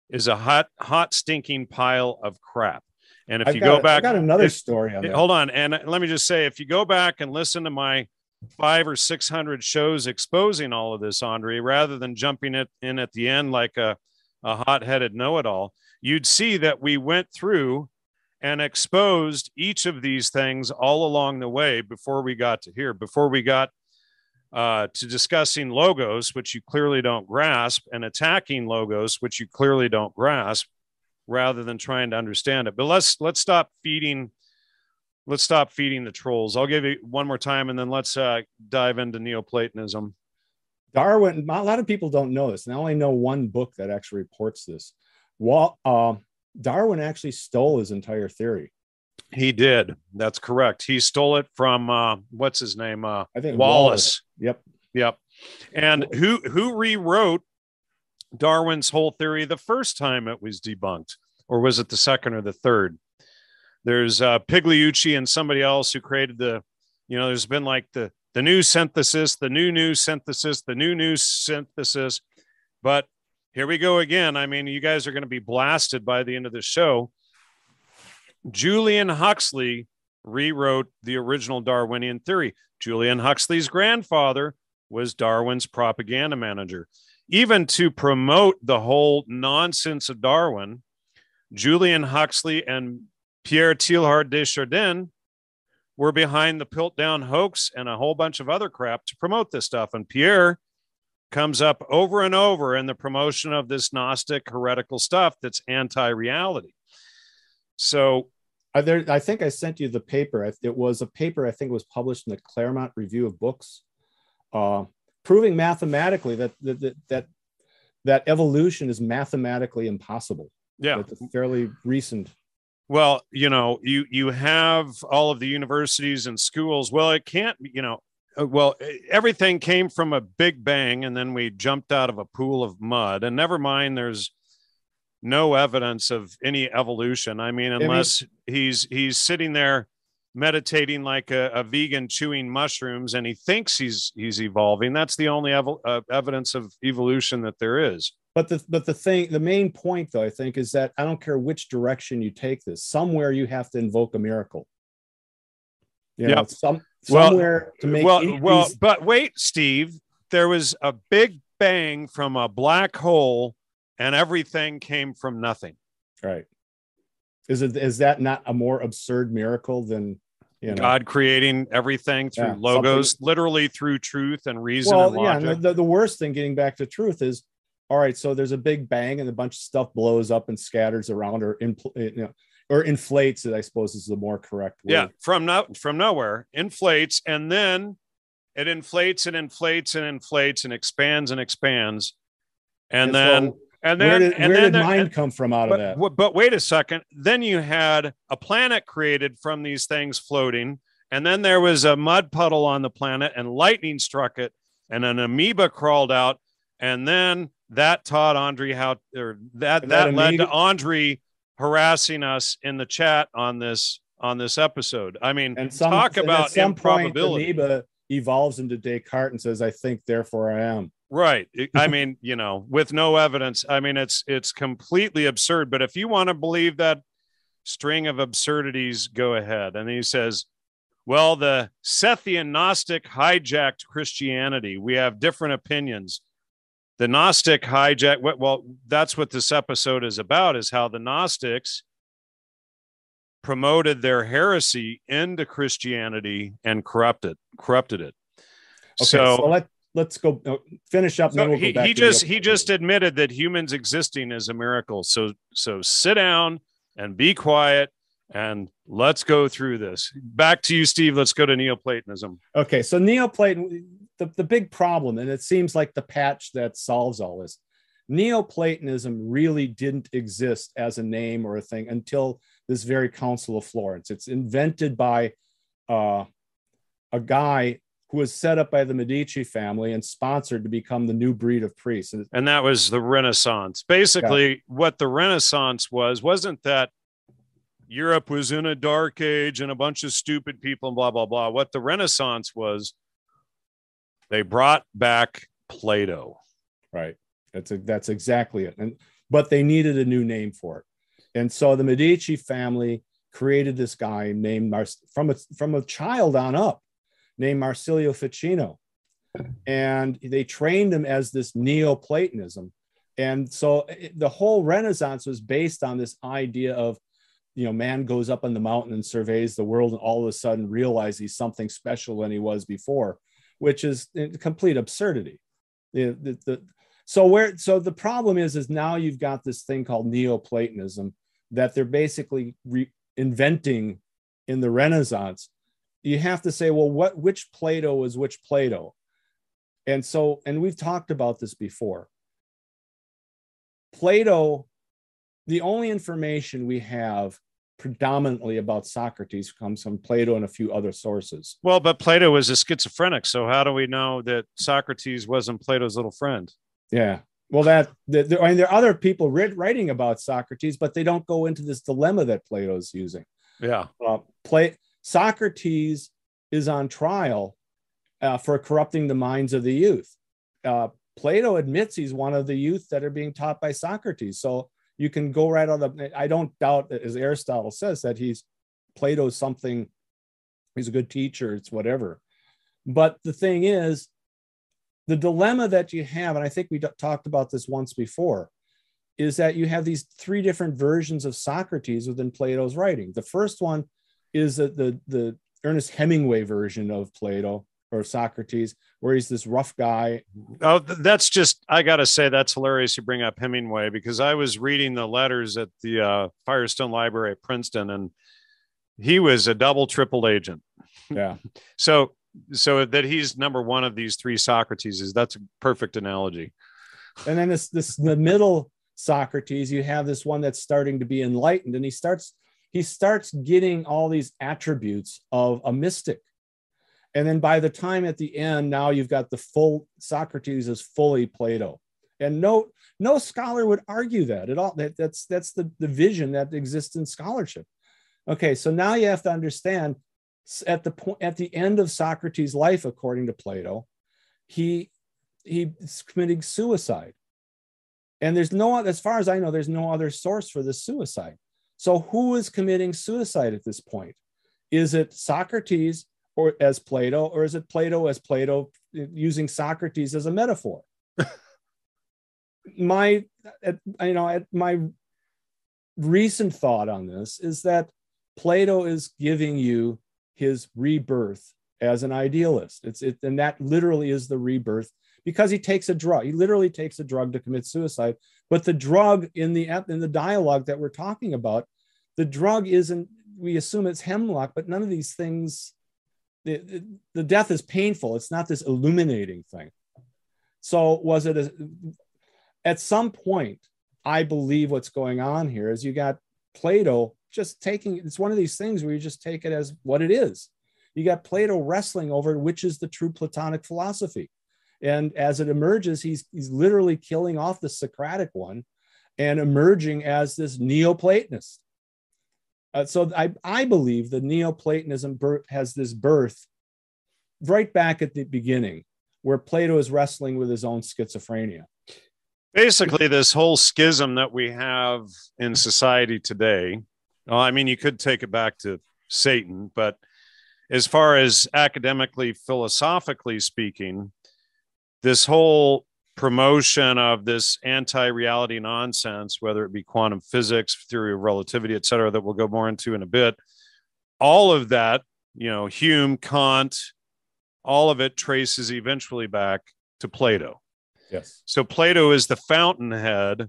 is a hot, hot, stinking pile of crap. And if I've you go back, I got another if, story on that. Hold on. And let me just say, if you go back and listen to my five or 600 shows exposing all of this, Andre, rather than jumping it in at the end like a, a hot headed know it all, you'd see that we went through and exposed each of these things all along the way before we got to here, before we got uh, to discussing logos, which you clearly don't grasp, and attacking logos, which you clearly don't grasp, rather than trying to understand it. But let's let's stop feeding. Let's stop feeding the trolls. I'll give you one more time, and then let's uh, dive into Neoplatonism. Darwin. A lot of people don't know this, and I only know one book that actually reports this. Well, uh, Darwin actually stole his entire theory. He did. That's correct. He stole it from uh, what's his name? Uh, I think Wallace. Wallace. Yep. Yep. And who who rewrote Darwin's whole theory the first time it was debunked, or was it the second or the third? There's uh, Pigliucci and somebody else who created the. You know, there's been like the the new synthesis, the new new synthesis, the new new synthesis, but here we go again. I mean, you guys are going to be blasted by the end of the show Julian Huxley rewrote the original Darwinian theory. Julian Huxley's grandfather was Darwin's propaganda manager. Even to promote the whole nonsense of Darwin, Julian Huxley and Pierre Teilhard de Chardin were behind the Piltdown hoax and a whole bunch of other crap to promote this stuff. And Pierre comes up over and over in the promotion of this Gnostic heretical stuff that's anti reality. So, I, there, I think I sent you the paper. It was a paper I think was published in the Claremont Review of Books, uh, proving mathematically that, that that that evolution is mathematically impossible. Yeah, it's fairly recent. Well, you know, you you have all of the universities and schools. Well, it can't. You know, uh, well, everything came from a big bang, and then we jumped out of a pool of mud. And never mind, there's no evidence of any evolution. I mean, unless he's he's sitting there meditating like a, a, vegan chewing mushrooms and he thinks he's he's evolving that's the only ev- uh, evidence of evolution that there is but the but the thing the main point though i think is that i don't care which direction you take this somewhere you have to invoke a miracle you know, some somewhere well, to make well well but wait steve there was a big bang from a black hole and everything came from nothing. Right. Is it is that not a more absurd miracle than you know? God creating everything through yeah, logos, something... literally through truth and reason well, and logic? Yeah, the, the worst thing getting back to truth is all right, so there's a big bang and a bunch of stuff blows up and scatters around or impl- you know, or inflates it, I suppose is the more correct word. Yeah, from no, from nowhere, inflates, and then it inflates and inflates and inflates and expands and expands. And, and then so and then, where did, and where then did mind and, come from out but, of that? But wait a second. Then you had a planet created from these things floating, and then there was a mud puddle on the planet, and lightning struck it, and an amoeba crawled out, and then that taught Andre how, or that that, that led to Andre harassing us in the chat on this on this episode. I mean, and some, talk about at some improbability. Point, amoeba evolves into Descartes and says, "I think, therefore I am." Right. I [laughs] mean, you know, with no evidence. I mean, it's it's completely absurd. But if you want to believe that string of absurdities, go ahead. And he says, well, the Sethian Gnostic hijacked Christianity. We have different opinions. The Gnostic hijack. Well, that's what this episode is about: is how the Gnostics promoted their heresy into Christianity and corrupted corrupted it. Okay, so, so let let's go uh, finish up. So we'll he, he just he just admitted that humans existing is a miracle. So so sit down and be quiet and let's go through this. Back to you, Steve. Let's go to Neoplatonism. Okay, so Neoplaton, the, the big problem, and it seems like the patch that solves all this. Neoplatonism really didn't exist as a name or a thing until this very Council of Florence. It's invented by uh, a guy who was set up by the Medici family and sponsored to become the new breed of priests. And that was the Renaissance. Basically, yeah. what the Renaissance was, wasn't that Europe was in a dark age and a bunch of stupid people and blah, blah, blah. What the Renaissance was, they brought back Plato. Right. That's a, that's exactly it. And but they needed a new name for it. And so the Medici family created this guy named Mar- from a from a child on up named Marsilio Ficino. And they trained him as this Neoplatonism. And so it, the whole Renaissance was based on this idea of, you know, man goes up on the mountain and surveys the world and all of a sudden realizes he's something special than he was before, which is complete absurdity. The, the, the, so where so the problem is is now you've got this thing called Neoplatonism that they're basically re- inventing in the Renaissance you have to say, well, what which Plato is which Plato? And so, and we've talked about this before. Plato, the only information we have predominantly about Socrates comes from Plato and a few other sources. Well, but Plato was a schizophrenic. So how do we know that Socrates wasn't Plato's little friend? Yeah. Well, that the, I mean, there are other people writing about Socrates, but they don't go into this dilemma that Plato's using. Yeah. Uh, play, Socrates is on trial uh, for corrupting the minds of the youth. Uh, Plato admits he's one of the youth that are being taught by Socrates. So you can go right on the. I don't doubt, as Aristotle says, that he's Plato's something. He's a good teacher. It's whatever. But the thing is, the dilemma that you have, and I think we d- talked about this once before, is that you have these three different versions of Socrates within Plato's writing. The first one is the, the, the Ernest Hemingway version of Plato, or Socrates, where he's this rough guy. Oh, that's just, I got to say, that's hilarious you bring up Hemingway because I was reading the letters at the uh, Firestone Library at Princeton and he was a double, triple agent. Yeah. [laughs] so, so that he's number one of these three Socrates is that's a perfect analogy. And then this, this, the middle Socrates, you have this one that's starting to be enlightened and he starts, he starts getting all these attributes of a mystic and then by the time at the end, now you've got the full Socrates is fully Plato. And no, no scholar would argue that at all. That, that's that's the, the vision that exists in scholarship. Okay, so now you have to understand at the point at the end of Socrates' life, according to Plato, he he's committing suicide. And there's no, as far as I know, there's no other source for the suicide. So who is committing suicide at this point? Is it Socrates or as Plato, or is it Plato as Plato uh, using Socrates as a metaphor? [laughs] my, you know, my recent thought on this is that Plato is giving you his rebirth as an idealist. It's it, and that literally is the rebirth because he takes a drug. He literally takes a drug to commit suicide. But the drug in the in the dialogue that we're talking about, the drug isn't. We assume it's hemlock, but none of these things the, the death is painful. It's not this illuminating thing. So was it a, at some point? I believe what's going on here is you got Plato just taking it's one of these things where you just take it as what it is. You got Plato wrestling over which is the true Platonic philosophy. And as it emerges, he's he's literally killing off the Socratic one and emerging as this Neoplatonist. Uh, so I, I believe the Neoplatonism has this birth right back at the beginning, where Plato is wrestling with his own schizophrenia. Basically, this whole schism that we have in society today. Well, I mean, you could take it back to Satan, but as far as academically, philosophically speaking, this whole promotion of this anti-reality nonsense, whether it be quantum physics, theory of relativity, et cetera, that we'll go more into in a bit. All of that, you know, Hume, Kant, all of it traces eventually back to Plato. Yes. So Plato is the fountainhead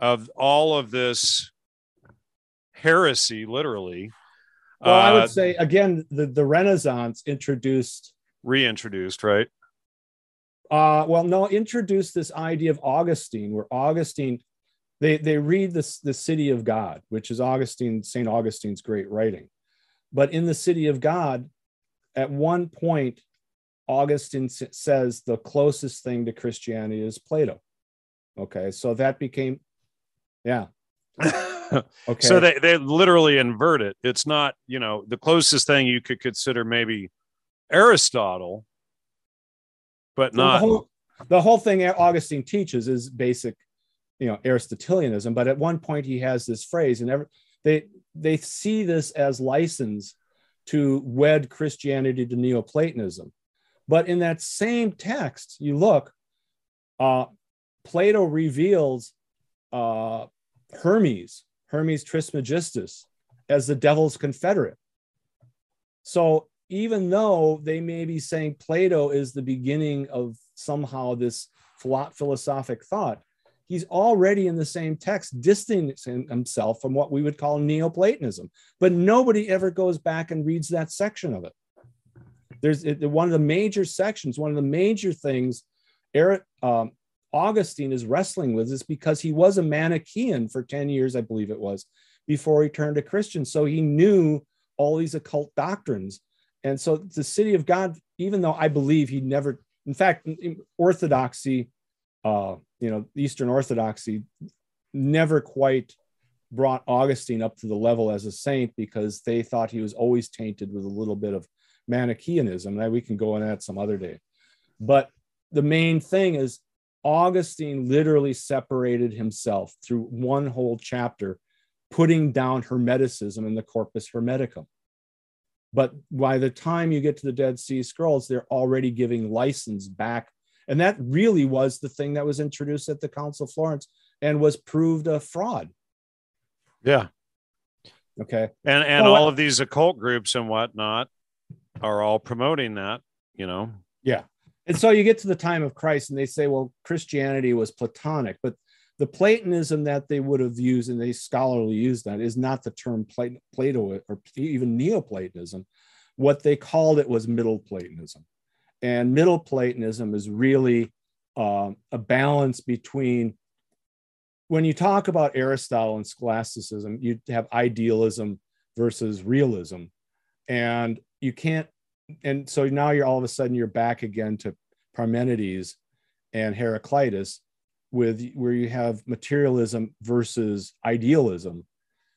of all of this heresy, literally. Well, I would uh, say again, the, the Renaissance introduced reintroduced, right? Uh, well, no, introduce this idea of Augustine, where Augustine, they, they read this, the city of God, which is Augustine, St. Augustine's great writing. But in the city of God, at one point, Augustine says the closest thing to Christianity is Plato. Okay, so that became, yeah. [laughs] okay. So they, they literally invert it. It's not, you know, the closest thing you could consider maybe Aristotle, but not the whole, the whole thing Augustine teaches is basic, you know, Aristotelianism. But at one point he has this phrase, and every, they they see this as license to wed Christianity to Neoplatonism. But in that same text, you look, uh, Plato reveals uh, Hermes, Hermes Trismegistus, as the devil's confederate. So even though they may be saying Plato is the beginning of somehow this philosophic thought, he's already in the same text distancing himself from what we would call Neoplatonism. But nobody ever goes back and reads that section of it. There's one of the major sections, one of the major things Eric, um, Augustine is wrestling with is because he was a Manichaean for 10 years, I believe it was, before he turned to Christian. So he knew all these occult doctrines and so the city of God, even though I believe he never, in fact, Orthodoxy, uh, you know, Eastern Orthodoxy never quite brought Augustine up to the level as a saint because they thought he was always tainted with a little bit of Manichaeanism. And we can go on that some other day. But the main thing is Augustine literally separated himself through one whole chapter, putting down Hermeticism in the Corpus Hermeticum. But by the time you get to the Dead Sea Scrolls, they're already giving license back. And that really was the thing that was introduced at the Council of Florence and was proved a fraud. Yeah. Okay. And and all of these occult groups and whatnot are all promoting that. you know? Yeah. And so you get to the time of Christ and they say, well, Christianity was Platonic, but the Platonism that they would have used and they scholarly use that is not the term Plato or even Neoplatonism. What they called it was Middle Platonism. And Middle Platonism is really uh, a balance between when you talk about Aristotle and scholasticism, you have idealism versus realism. And you can't, and so now you're all of a sudden you're back again to Parmenides and Heraclitus with where you have materialism versus idealism.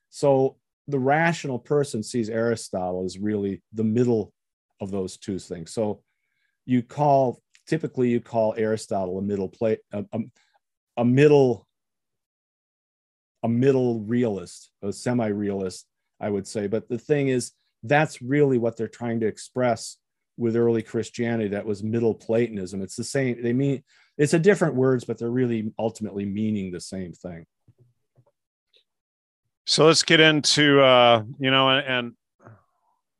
So the rational person sees Aristotle as really the middle of those two things. So you call typically you call Aristotle a middle plate a, a, a middle a middle realist, a semi-realist, I would say. But the thing is, that's really what they're trying to express with early Christianity. That was Middle Platonism. It's the same. They mean it's a different words, but they're really ultimately meaning the same thing. So let's get into uh, you know, and, and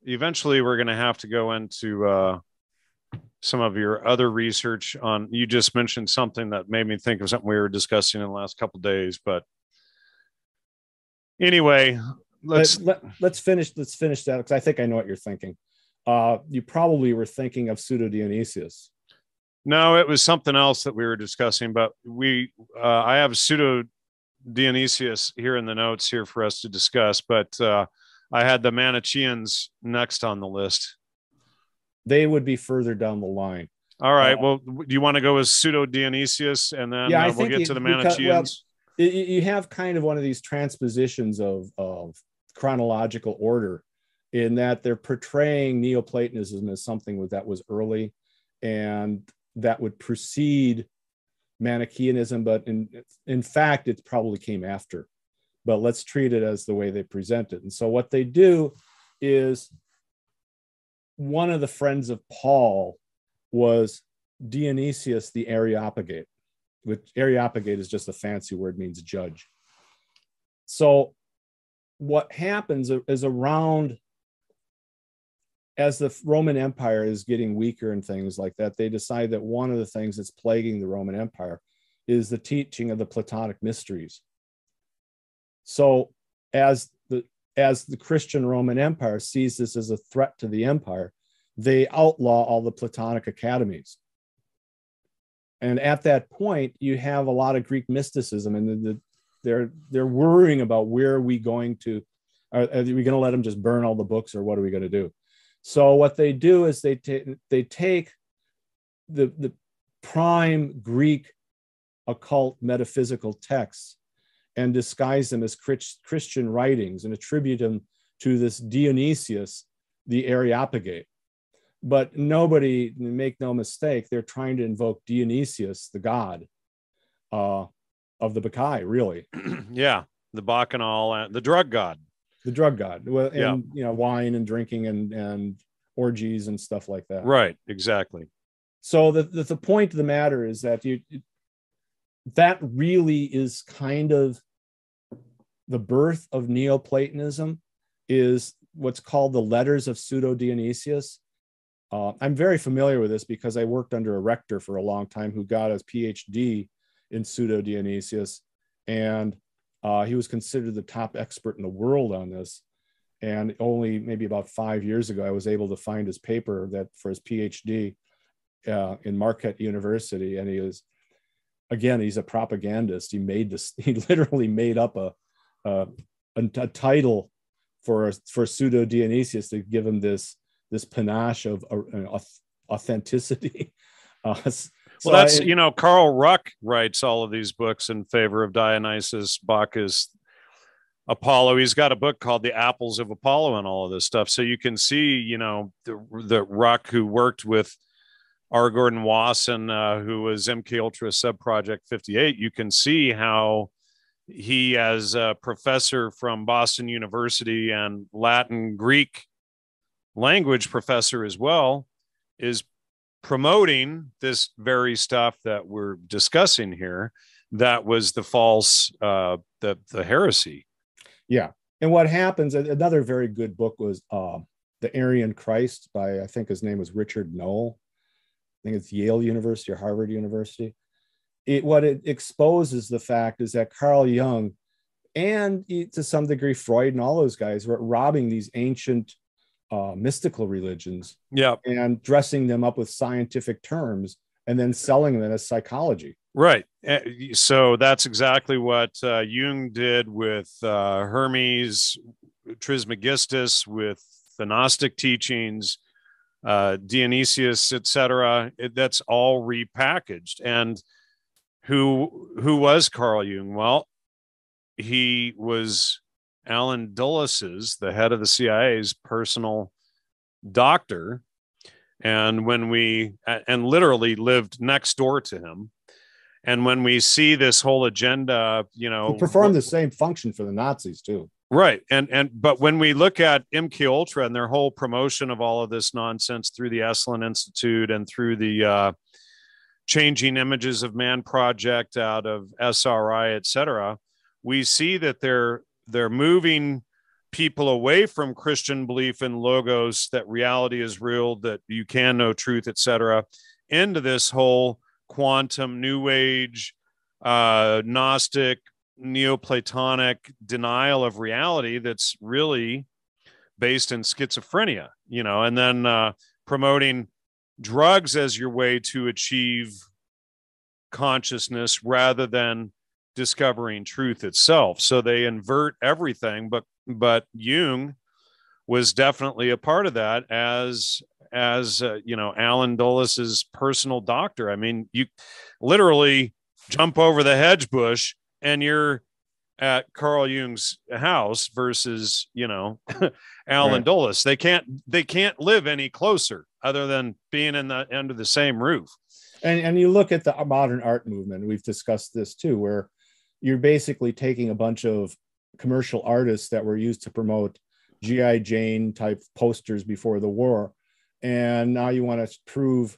eventually we're going to have to go into uh, some of your other research on. You just mentioned something that made me think of something we were discussing in the last couple days, but anyway, let's let, us let finish. Let's finish that because I think I know what you're thinking. Uh, you probably were thinking of pseudo Dionysius. No, it was something else that we were discussing, but we uh, I have pseudo Dionysius here in the notes here for us to discuss, but uh, I had the Manichaeans next on the list. They would be further down the line. All right. Uh, well, do you want to go with pseudo Dionysius and then yeah, uh, we'll get to the Manichaeans? Because, well, you have kind of one of these transpositions of, of chronological order in that they're portraying Neoplatonism as something that was early and that would precede Manichaeanism, but in, in fact, it probably came after. But let's treat it as the way they present it. And so, what they do is one of the friends of Paul was Dionysius the Areopagite, which Areopagite is just a fancy word, means judge. So, what happens is around as the Roman Empire is getting weaker and things like that, they decide that one of the things that's plaguing the Roman Empire is the teaching of the Platonic mysteries. So, as the as the Christian Roman Empire sees this as a threat to the empire, they outlaw all the Platonic academies. And at that point, you have a lot of Greek mysticism, and the, the, they're they're worrying about where are we going to are, are we going to let them just burn all the books, or what are we going to do? So what they do is they, take they take the, the prime Greek occult metaphysical texts and disguise them as Christian writings and attribute them to this Dionysius, the Areopagite. But nobody, make no mistake, they're trying to invoke Dionysius, the god uh, of the Bacchae, really. [clears throat] yeah, the Bacchanal, the drug god the drug god well and yeah. you know wine and drinking and and orgies and stuff like that. Right exactly. So the, the, the point of the matter is that you that really is kind of the birth of neoplatonism is what's called the letters of pseudo dionysius uh, i'm very familiar with this because i worked under a rector for a long time who got his phd in pseudo dionysius and uh, he was considered the top expert in the world on this. And only maybe about five years ago, I was able to find his paper that for his PhD uh, in Marquette University. And he was, again, he's a propagandist. He made this, [laughs] he literally made up a, a, a title for, for pseudo Dionysius to give him this, this panache of uh, authenticity. [laughs] Uh, well, so that's I, you know, Carl Ruck writes all of these books in favor of Dionysus, Bacchus, Apollo. He's got a book called The Apples of Apollo and all of this stuff. So you can see, you know, the, the Ruck who worked with R. Gordon Wasson, uh, who was MK Ultra Sub Project 58. You can see how he, as a professor from Boston University and Latin Greek language professor as well, is promoting this very stuff that we're discussing here that was the false uh the the heresy. Yeah. And what happens another very good book was uh the aryan christ by i think his name was richard noll I think it's Yale University or Harvard University. It, what it exposes the fact is that Carl Jung and to some degree Freud and all those guys were robbing these ancient uh, mystical religions yeah and dressing them up with scientific terms and then selling them as psychology. Right. Eh, so that's exactly what uh, jung did with uh, hermes trismegistus with the gnostic teachings uh, dionysius etc that's all repackaged. And who who was carl jung? Well he was Allen Dulles's, the head of the CIA's personal doctor. And when we, and literally lived next door to him. And when we see this whole agenda, you know, he performed the same function for the Nazis too. Right. And, and, but when we look at MK Ultra and their whole promotion of all of this nonsense through the Esalen Institute and through the, uh, changing images of man project out of SRI, et cetera, we see that they're they're moving people away from Christian belief in logos that reality is real, that you can know truth, etc., into this whole quantum new age, uh, Gnostic, Neoplatonic denial of reality that's really based in schizophrenia, you know, and then uh, promoting drugs as your way to achieve consciousness rather than discovering truth itself. So they invert everything, but but Jung was definitely a part of that as as uh, you know Allen Dulles's personal doctor. I mean, you literally jump over the hedge bush and you're at Carl Jung's house versus you know [laughs] Allen right. Dulles. They can't they can't live any closer other than being in the under the same roof. And and you look at the modern art movement. We've discussed this too, where you're basically taking a bunch of commercial artists that were used to promote GI Jane type posters before the war, and now you want to prove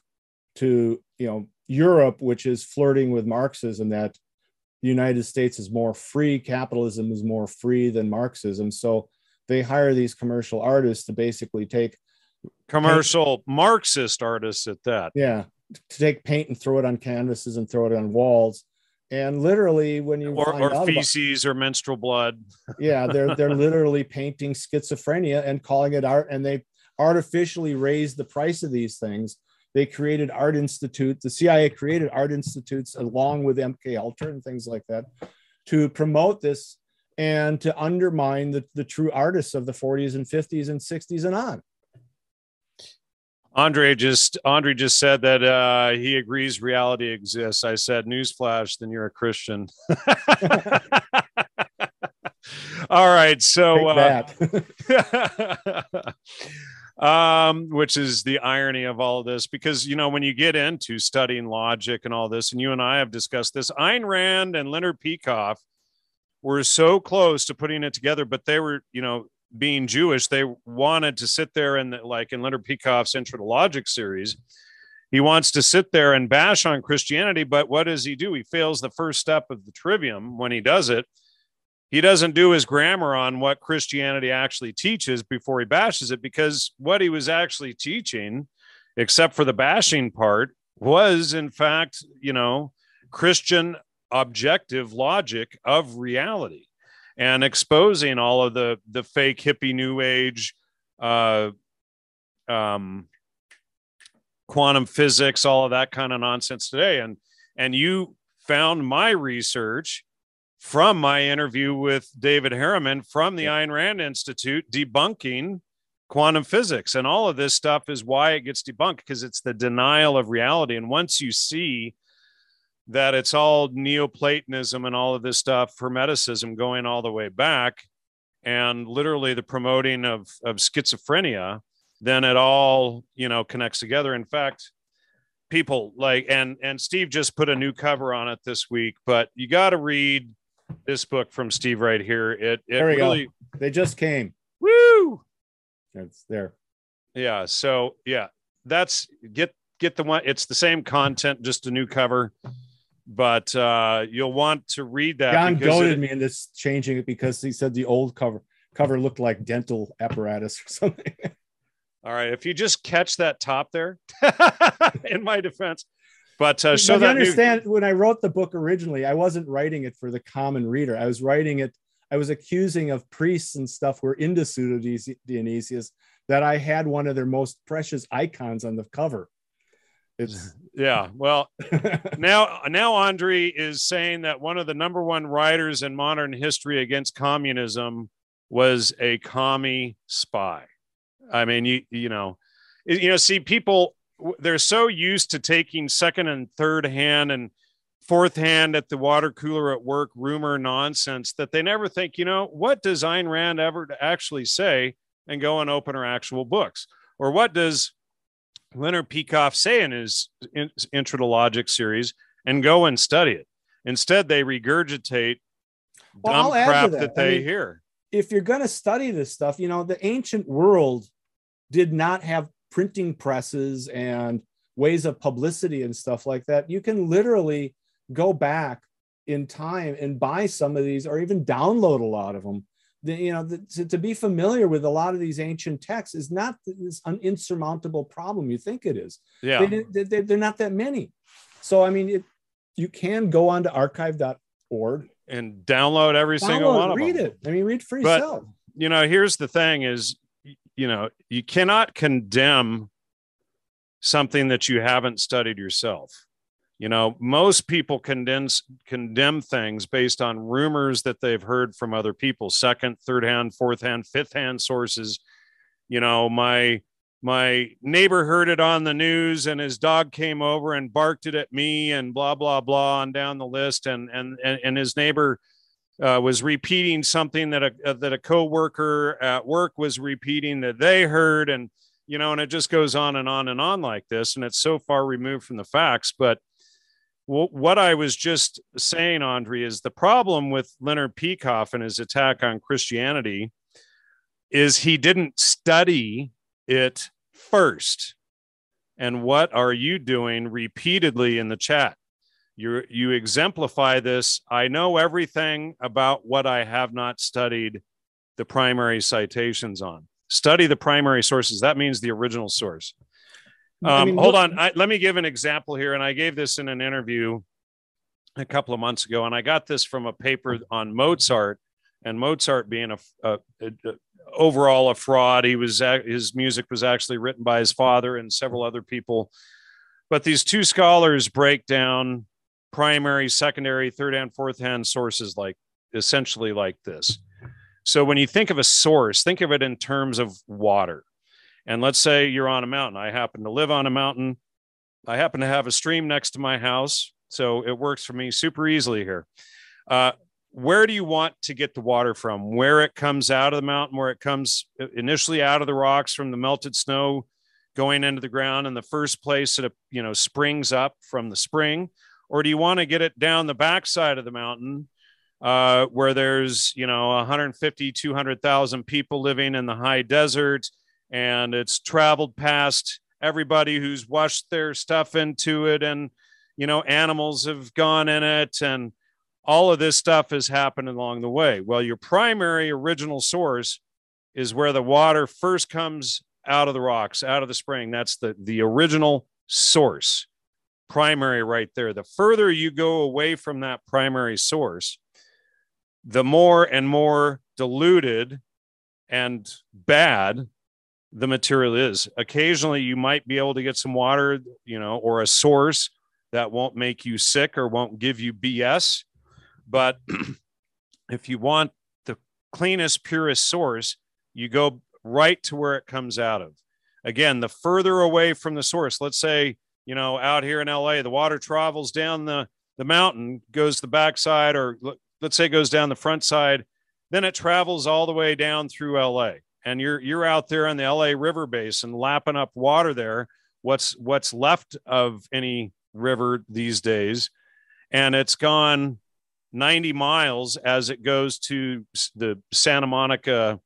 to you know Europe, which is flirting with Marxism, that the United States is more free, capitalism is more free than Marxism. So they hire these commercial artists to basically take commercial paint, Marxist artists at that. Yeah, to take paint and throw it on canvases and throw it on walls and literally when you or, or feces about, or menstrual blood. [laughs] Yeah they're they're [laughs] literally painting schizophrenia and calling it art and they artificially raised the price of these things. They created art institute the cia created art institutes along with mk ultra and things like that to promote this and to undermine the, the true artists of the 40s and 50s and 60s and on Andre just Andre just said that uh, he agrees reality exists. I said, "Newsflash, then you're a Christian." [laughs] All right, so uh, [laughs] um, which is the irony of all of this, because you know when you get into studying logic and all this, and you and I have discussed this, Ayn Rand and Leonard Peikoff were so close to putting it together, but they were, you know, being Jewish, they wanted to sit there and like in Leonard Peikoff's Intro to Logic series, he wants to sit there and bash on Christianity, but what does he do? He fails the first step of the trivium when he does it. He doesn't do his grammar on what Christianity actually teaches before he bashes it, because what he was actually teaching, except for the bashing part, was in fact, you know, Christian objective logic of reality and exposing all of the the fake hippie new age uh, um, quantum physics all of that kind of nonsense today. And and you found my research from my interview with David Harriman from the Ayn Rand Institute debunking quantum physics. And all of this stuff is why it gets debunked because it's the denial of reality. And once you see that it's all Neoplatonism and all of this stuff, Hermeticism going all the way back, and literally the promoting of, of schizophrenia, then it all, you know, connects together. In fact, people like, and, and Steve just put a new cover on it this week, but you got to read this book from Steve right here. It, it there we really, go. they just came. Woo! It's there. Yeah. So yeah, that's get, get the one. It's the same content, just a new cover but uh, you'll want to read that. John goaded it, me into changing it because he said the old cover cover looked like dental apparatus or [laughs] something. All right. If you just catch that top there, [laughs] in my defense, but uh, so that understand new... when I wrote the book originally, I wasn't writing it for the common reader. I was writing it. I was accusing of priests and stuff were into pseudo Dionysius that I had one of their most precious icons on the cover. It's [laughs] yeah. Well, [laughs] now now Andre is saying that one of the number one writers in modern history against communism was a commie spy. I mean, you you know, you know, see people they're so used to taking second and third hand and fourth hand at the water cooler at work rumor nonsense that they never think, you know, what does Ayn Rand ever actually say and go and open her actual books? Or what does Leonard Peikoff say in his Intro to Logic series and go and study it? Instead, they regurgitate well, dumb crap that. that. they I mean, hear. If you're going to study this stuff, you know, the ancient world did not have printing presses and ways of publicity and stuff like that, you can literally go back in time and buy some of these or even download a lot of them. The, you know, the, to, to, be familiar with a lot of these ancient texts is not this an insurmountable problem you think it is. Yeah, they, they, they're not that many. So I mean, it, you can go on to archive.org and download every download, single one read of them. Read it. I mean, read for yourself. But, you know, here's the thing: is you know, you cannot condemn something that you haven't studied yourself. You know, most people condense, condemn things based on rumors that they've heard from other people, second, third hand, fourth hand, fifth hand sources. You know, my my neighbor heard it on the news and his dog came over and barked it at me and blah blah blah on down the list and and and, and his neighbor uh, was repeating something that a uh, that a coworker at work was repeating that they heard, and you know, and it just goes on and on and on like this, and it's so far removed from the facts. But what I was just saying, Andre, is the problem with Leonard Peikoff and his attack on Christianity is he didn't study it first. And what are you doing repeatedly in the chat? you you exemplify this i know everything about what i have not studied the primary citations on study the primary sources that means the original source um, I mean, hold on I, let me give an example here and i gave this in an interview a couple of months ago and i got this from a paper on mozart and mozart being a, a, a, a overall a fraud he was his music was actually written by his father and several other people but these two scholars break down primary, secondary, third hand, fourth hand sources like essentially like this. So when you think of a source, think of it in terms of water. And let's say you're on a mountain. I happen to live on a mountain. I happen to have a stream next to my house. So it works for me super easily here. Uh, where do you want to get the water from? Where it comes out of the mountain, where it comes initially out of the rocks from the melted snow going into the ground in the first place that it you know springs up from the spring or do you want to get it down the backside of the mountain uh, where there's you know 150 200,000 people living in the high desert and it's traveled past everybody who's washed their stuff into it and you know animals have gone in it and all of this stuff has happened along the way well your primary original source is where the water first comes out of the rocks out of the spring that's the the original source primary right there. The further you go away from that primary source, the more and more diluted and bad the material is. Occasionally, you might be able to get some water, you know, or a source that won't make you sick or won't give you BS. But [clears throat] if you want the cleanest, purest source, you go right to where it comes out of. Again, the further away from the source, let's say you know, out here in LA, the water travels down the, the mountain, goes the backside, or let's say goes down the front side, then it travels all the way down through LA. And you're you're out there on the LA River basin lapping up water there. What's what's left of any river these days, and it's gone 90 miles as it goes to the Santa Monica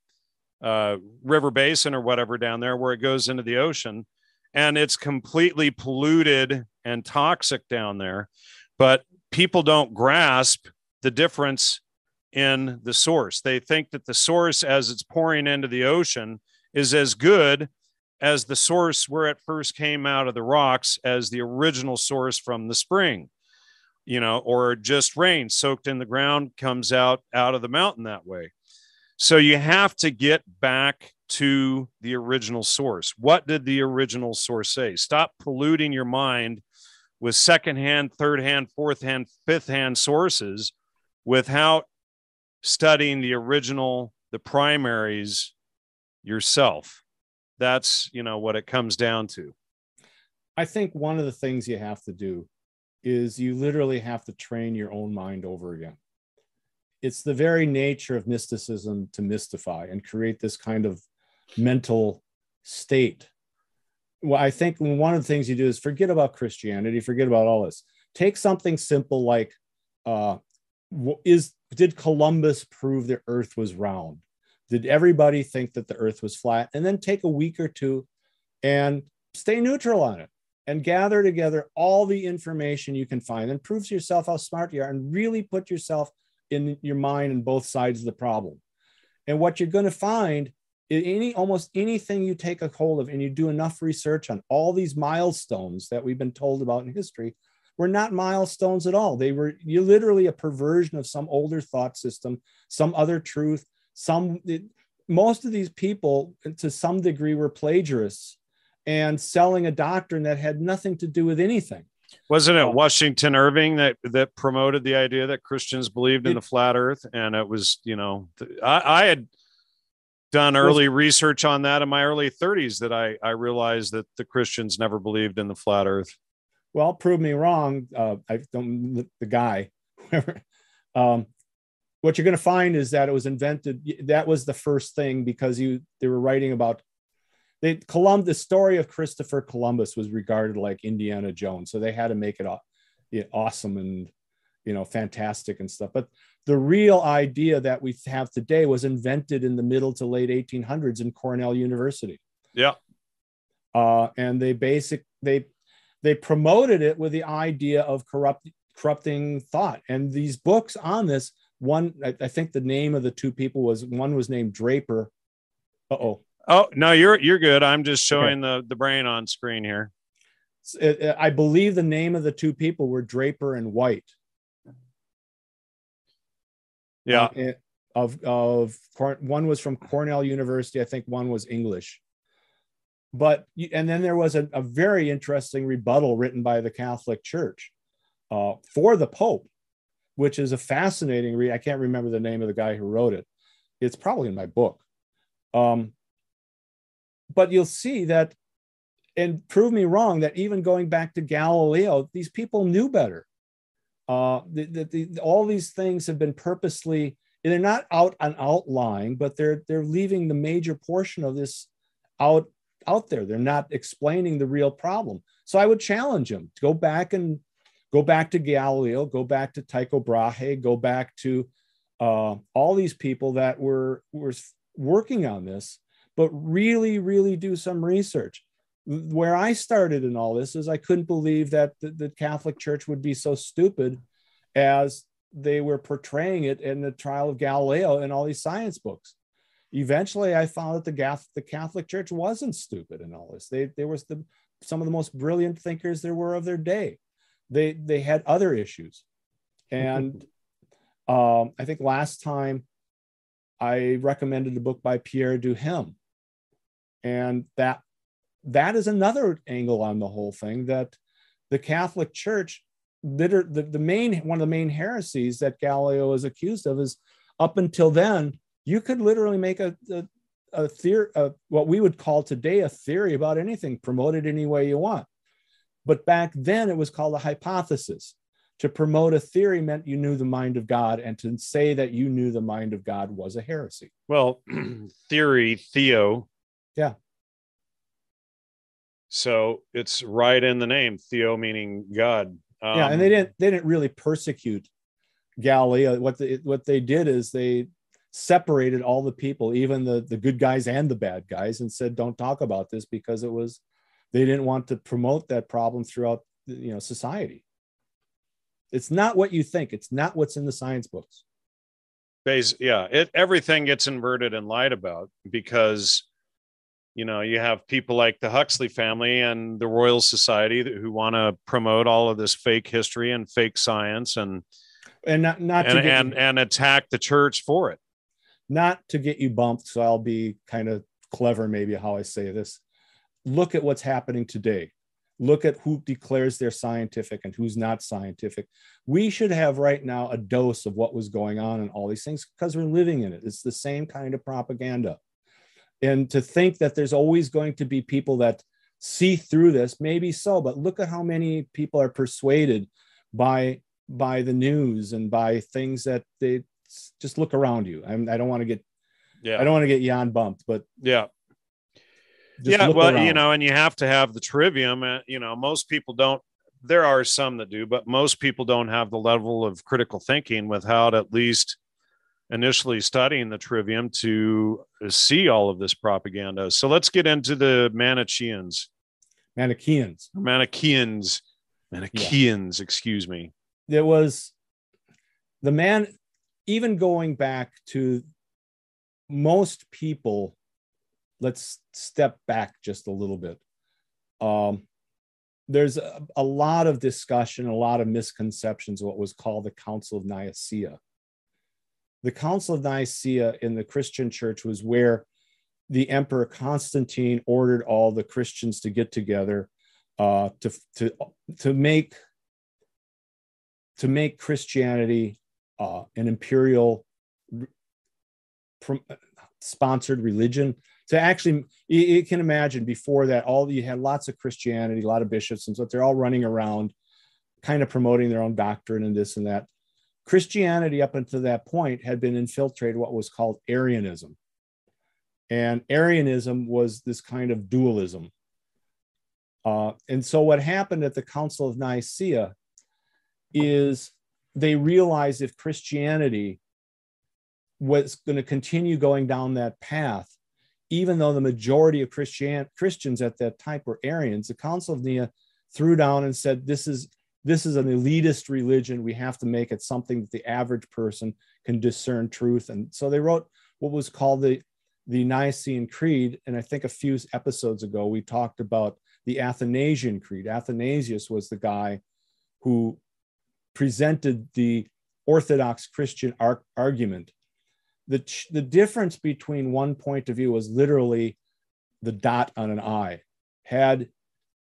uh, River Basin or whatever down there, where it goes into the ocean and it's completely polluted and toxic down there. But people don't grasp the difference in the source. They think that the source, as it's pouring into the ocean, is as good as the source where it first came out of the rocks as the original source from the spring you know or just rain soaked in the ground comes out out of the mountain that way. So you have to get back to the original source. What did the original source say? Stop polluting your mind with secondhand third hand fourth hand fifth hand sources without studying the original the primaries yourself. That's you know what it comes down to. I think one of the things you have to do is you literally have to train your own mind over again. It's the very nature of mysticism to mystify and create this kind of mental state. Well i think one of the things you do is forget about christianity forget about all this. Take something simple like uh, is did columbus prove the earth was round did everybody think that the earth was flat? And then take a week or two and stay neutral on it and gather together all the information you can find and prove to yourself how smart you are and really put yourself in your mind on both sides of the problem. And what you're going to find in any almost anything you take a hold of and you do enough research on all these milestones that we've been told about in history were not milestones at all. They were you literally a perversion of some older thought system, some other truth, some most of these people to some degree were plagiarists and selling a doctrine that had nothing to do with anything. Wasn't it um, washington irving that that promoted the idea that christians believed in it, the flat earth? And it was you know i, I had done early research on that in my early 30s that i i realized that the christians never believed in the flat earth well prove me wrong uh, i don't the guy [laughs] um, what you're going to find is that it was invented that was the first thing because you they were writing about they Columbus the story of Christopher Columbus was regarded like Indiana Jones so they had to make it awesome and you know fantastic and stuff. But the real idea that we have today was invented in the middle to late 1800s in Cornell University. Yeah. Uh, and they basic they they promoted it with the idea of corrupt corrupting thought and these books on this one I, I, think the name of the two people was one was named Draper. Uh oh. Oh no, you're you're good. I'm just showing okay. the the brain on screen here. I believe the name of the two people were Draper and White. Yeah. Uh, of of one was from Cornell University. I think one was English. But and then there was a, a very interesting rebuttal written by the Catholic Church uh, for the Pope which is a fascinating read. I can't remember the name of the guy who wrote it. It's probably in my book. Um, but you'll see that, and prove me wrong, that even going back to Galileo, these people knew better. Uh, the, the, the, all these things have been purposely, they're not out on outlying, but they're they're leaving the major portion of this out out there. They're not explaining the real problem. So I would challenge them to go back and Go back to Galileo, go back to Tycho Brahe, go back to uh, all these people that were, were working on this, but really, really do some research. Where I started in all this is I couldn't believe that the, the Catholic Church would be so stupid as they were portraying it in the trial of Galileo and all these science books. Eventually, I found that the, the Catholic Church wasn't stupid in all this. They, they were the, some of the most brilliant thinkers there were of their day. They they had other issues. And [laughs] um, i think last time i recommended a book by pierre duhem. And that that is another angle on the whole thing that the catholic church the, the main one of the main heresies that galileo is accused of is up until then you could literally make a, a, a theory what we would call today a theory about anything promote it any way you want but back then it was called a hypothesis. To promote a theory meant you knew the mind of God, and to say that you knew the mind of God was a heresy. Well, [clears throat] theory, theo. Yeah. So it's right in the name, theo meaning God. Um, yeah, and they didn't they didn't really persecute Galileo. What they what they did is they separated all the people, even the the good guys and the bad guys, and said, "Don't talk about this because it was they didn't want to promote that problem throughout you know society. It's not what you think. It's not what's in the science books. Base, yeah it everything gets inverted and lied about because you know you have people like the huxley family and the royal society who want to promote all of this fake history and fake science and and not not and, to get and, and attack the church for it not to get you bumped. So I'll be kind of clever, maybe how I say this. Look at what's happening today. Look at who declares they're scientific and who's not scientific. We should have right now a dose of what was going on and all these things because we're living in it. It's the same kind of propaganda. And to think that there's always going to be people that see through this, maybe so, but look at how many people are persuaded by by the news and by things that they just look around you. I'm, I don't want to get yeah. I don't want to get yawn bumped, but yeah. yeah well you know and you have to have the trivium uh, you know most people don't there are some that do but most people don't have the level of critical thinking without at least initially studying the trivium to see all of this propaganda. So let's get into the manicheans Manichaeans. manicheans manicheans excuse me. There was the man, even going back to most people. Let's step back just a little bit. Um, there's a, a lot of discussion, a lot of misconceptions what was called the Council of Nicaea. The Council of Nicaea in the Christian church was where the Emperor Constantine ordered all the Christians to get together uh, to, to, to make to make Christianity uh, an imperial r- sponsored religion. To actually, you, you can imagine before that, all you had lots of Christianity, a lot of bishops, and so they're all running around, kind of promoting their own doctrine and this and that. Christianity, up until that point, had been infiltrated what was called Arianism. And Arianism was this kind of dualism. Uh, and so, what happened at the Council of Nicaea is they realized if Christianity was going to continue going down that path, even though the majority of Christian Christians at that time were Arians, the Council of Nia threw down and said, "This is this is an elitist religion. We have to make it something that the average person can discern truth." And so they wrote what was called the the Nicene Creed. And I think a few episodes ago we talked about the Athanasian Creed. Athanasius was the guy who presented the Orthodox Christian ar- argument. The, ch- the difference between one point of view was literally the dot on an I. Had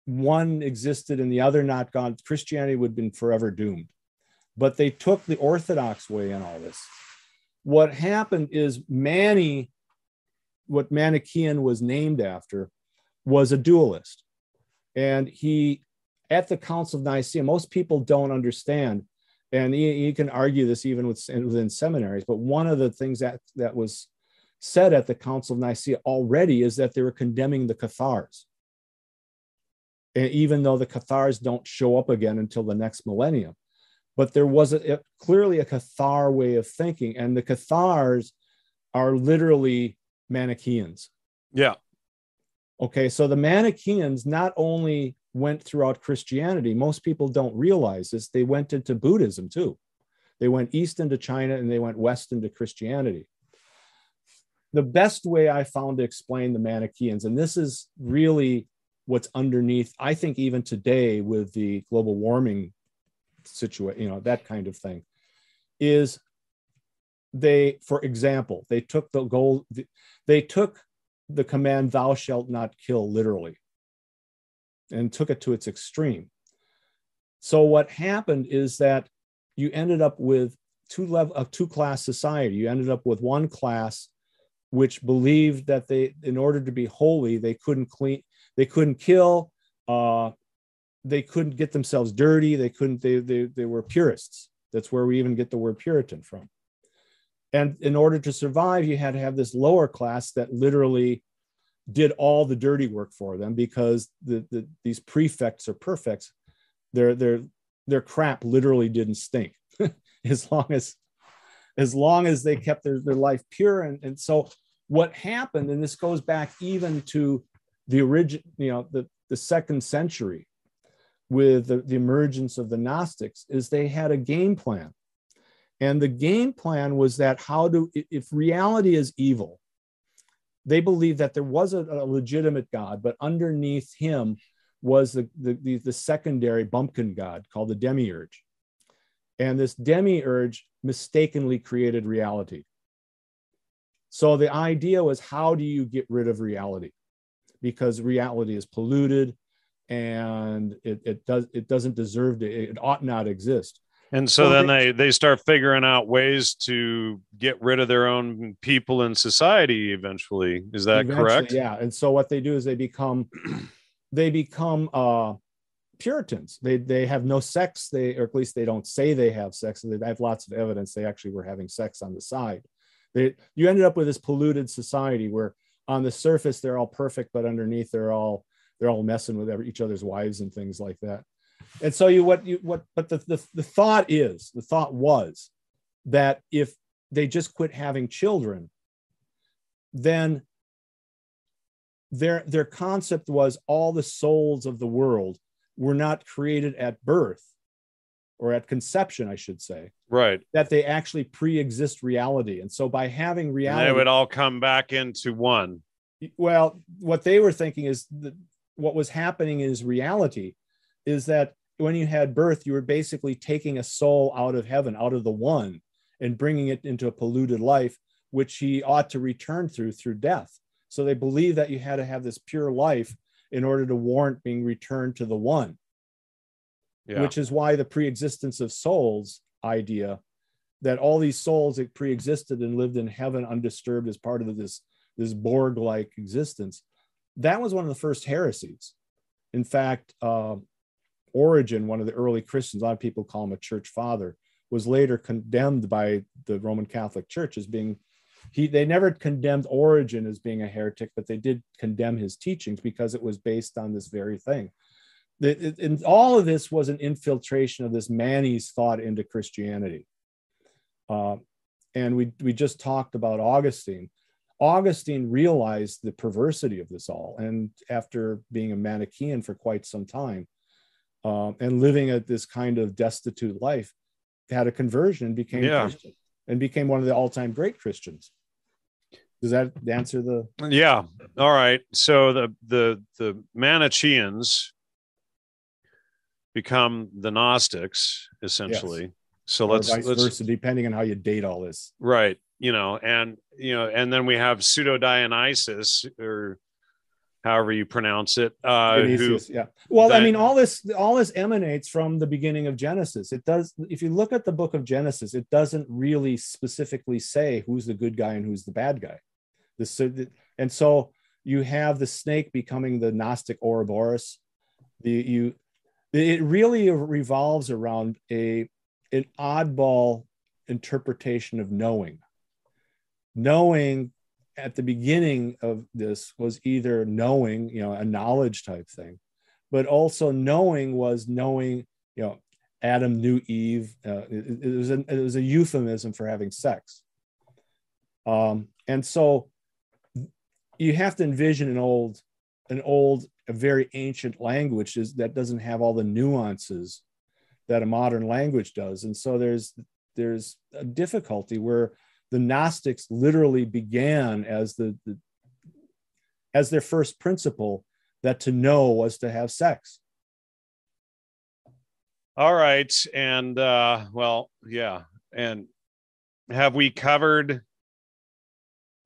one existed and the other not gone, Christianity would have been forever doomed. But they took the Orthodox way in all this. What happened is Mani, what Manichaean was named after, was a dualist. And he at the Council of Nicaea, most people don't understand, and you, you can argue this even with, within seminaries. But one of the things that that was said at the Council of Nicaea already is that they were condemning the Cathars, and even though the Cathars don't show up again until the next millennium, but there was a, a- clearly a Cathar way of thinking, and the Cathars are literally Manichaeans. yeah Okay, so the Manichaeans not only went throughout Christianity, most people don't realize this, they went into Buddhism too. They went east into China and they went west into Christianity. The best way I found to explain the Manichaeans, and this is really what's underneath, I think, even today with the global warming situation, you know, that kind of thing, is they, for example, they took the goal, they took the command thou shalt not kill literally and took it to its extreme. So what happened is that you ended up with two level a two class society. You ended up with one class which believed that they in order to be holy they couldn't clean they couldn't kill uh they couldn't get themselves dirty they couldn't they they, they were purists. That's where we even get the word puritan from. And in order to survive you had to have this lower class that literally did all the dirty work for them because the, the these prefects or perfects. Their their their crap literally didn't stink [laughs] as long as as long as they kept their, their life pure. And, and so what happened and this goes back even to the origin you know the, the second century with the, the emergence of the gnostics is they had a game plan. And the game plan was that how do if reality is evil they believed that there was a, a legitimate God, but underneath him was the, the, the, the secondary bumpkin god called the demiurge. And this demiurge mistakenly created reality. So the idea was how do you get rid of reality? Because reality is polluted and it, it does it doesn't deserve to it ought not exist. And so, so then they, they start figuring out ways to get rid of their own people in society eventually. Is that eventually, correct? Yeah. And so what they do is they become [clears throat] they become uh Puritans. They they have no sex. They or at least they don't say they have sex. They have lots of evidence they actually were having sex on the side. They you ended up with this polluted society where on the surface they're all perfect, but underneath they're all they're all messing with each other's wives and things like that. And so you what you what but the, the the thought is the thought was that if they just quit having children, then their their concept was all the souls of the world were not created at birth or at conception, I should say. Right. That they actually pre-exist reality. And so by having reality and they would all come back into one. Well, what they were thinking is that what was happening is reality is that when you had birth, you were basically taking a soul out of heaven, out of the one, and bringing it into a polluted life, which he ought to return through through death. So they believe that you had to have this pure life in order to warrant being returned to the one. Yeah. Which is why the pre-existence of souls idea that all these souls that pre-existed and lived in heaven undisturbed as part of this this Borg-like existence. That was one of the first heresies. In fact, uh, Origen, one of the early Christians, a lot of people call him a church father, was later condemned by the Roman Catholic Church as being he they never condemned Origen as being a heretic, but they did condemn his teachings because it was based on this very thing. and all of this was an infiltration of this Manes thought into Christianity. Uh, and we we just talked about Augustine. Augustine realized the perversity of this all, and after being a Manichaean for quite some time, uh, and living at this kind of destitute life, had a conversion and became yeah. Christian and became one of the all-time great Christians. Does that answer the? Yeah. All right. So the the the Manichaeans become the Gnostics essentially. Yes. So or let's let's versa, depending on how you date all this. Right. You know, and you know, and then we have pseudo Dionysius or however you pronounce it. Uh, who, yeah. Well, I mean, all this all this emanates from the beginning of Genesis. It does. If you look at the book of Genesis, it doesn't really specifically say who's the good guy and who's the bad guy. The and so you have the snake becoming the Gnostic Ouroboros. The you, it really revolves around a an oddball interpretation of knowing. Knowing at the beginning of this was either knowing, you know, a knowledge type thing, but also knowing was knowing, you know, Adam knew Eve. Uh, it, it, was a, it was a euphemism for having sex. Um, and so you have to envision an old, an old, a very ancient language is, that doesn't have all the nuances that a modern language does. And so there's there's a difficulty where the Gnostics literally began as the, the as their first principle that to know was to have sex. All right. And uh, well, yeah. And have we covered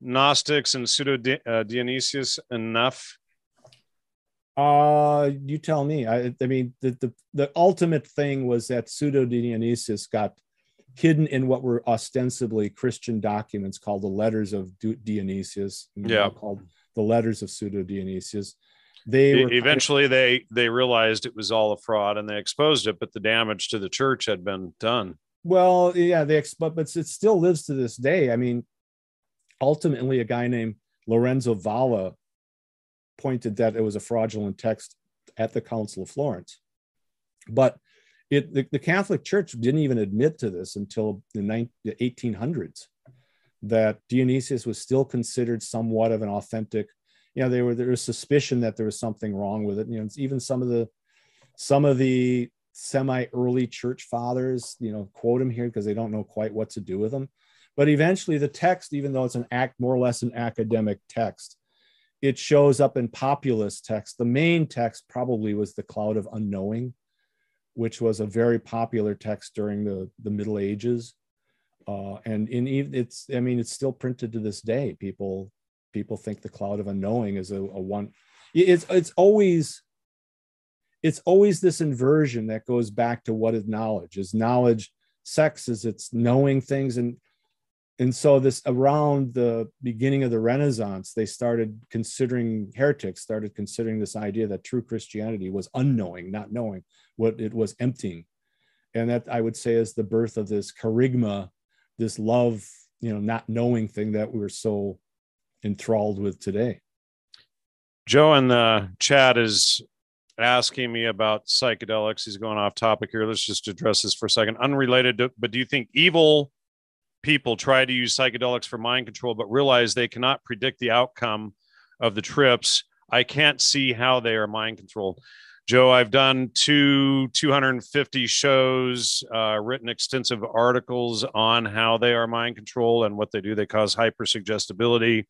Gnostics and pseudo uh, Dionysius enough? Uh, you tell me. I, I mean, the, the, the ultimate thing was that pseudo Dionysius got hidden in what were ostensibly Christian documents called the letters of Dionysius. Yeah. Called the letters of pseudo Dionysius. They eventually kind of, they they realized it was all a fraud and they exposed it, but the damage to the church had been done. Well, yeah, they but but it still lives to this day. I mean, ultimately, a guy named Lorenzo Valla pointed that it was a fraudulent text at the Council of Florence, but it, the, the, Catholic Church didn't even admit to this until the, 19, the 1800s that Dionysius was still considered somewhat of an authentic. You know, were there was suspicion that there was something wrong with it. You know, even some of the some of the semi early church fathers, you know, quote him here because they don't know quite what to do with him. But eventually, the text, even though it's an act more or less an academic text, it shows up in populist text. The main text probably was the Cloud of Unknowing, which was a very popular text during the, the Middle Ages. Uh, and in even it's, I mean, it's still printed to this day. People people think the Cloud of Unknowing is a, a one. It's it's always it's always this inversion that goes back to what is knowledge. Is knowledge sex? Is it's knowing things and and so this around the beginning of the renaissance they started considering heretics started considering this idea that true christianity was unknowing not knowing what it was emptying. And that i would say is the birth of this kerygma this love you know not knowing thing that we're so enthralled with today. Joe in the chat is asking me about psychedelics. He's going off topic here. Let's just address this for a second. Unrelated to, but do you think evil people try to use psychedelics for mind control, but realize they cannot predict the outcome of the trips. I can't see how they are mind controlled. Joe, I've done two 250 shows, uh, written extensive articles on how they are mind control and what they do. They cause hypersuggestibility.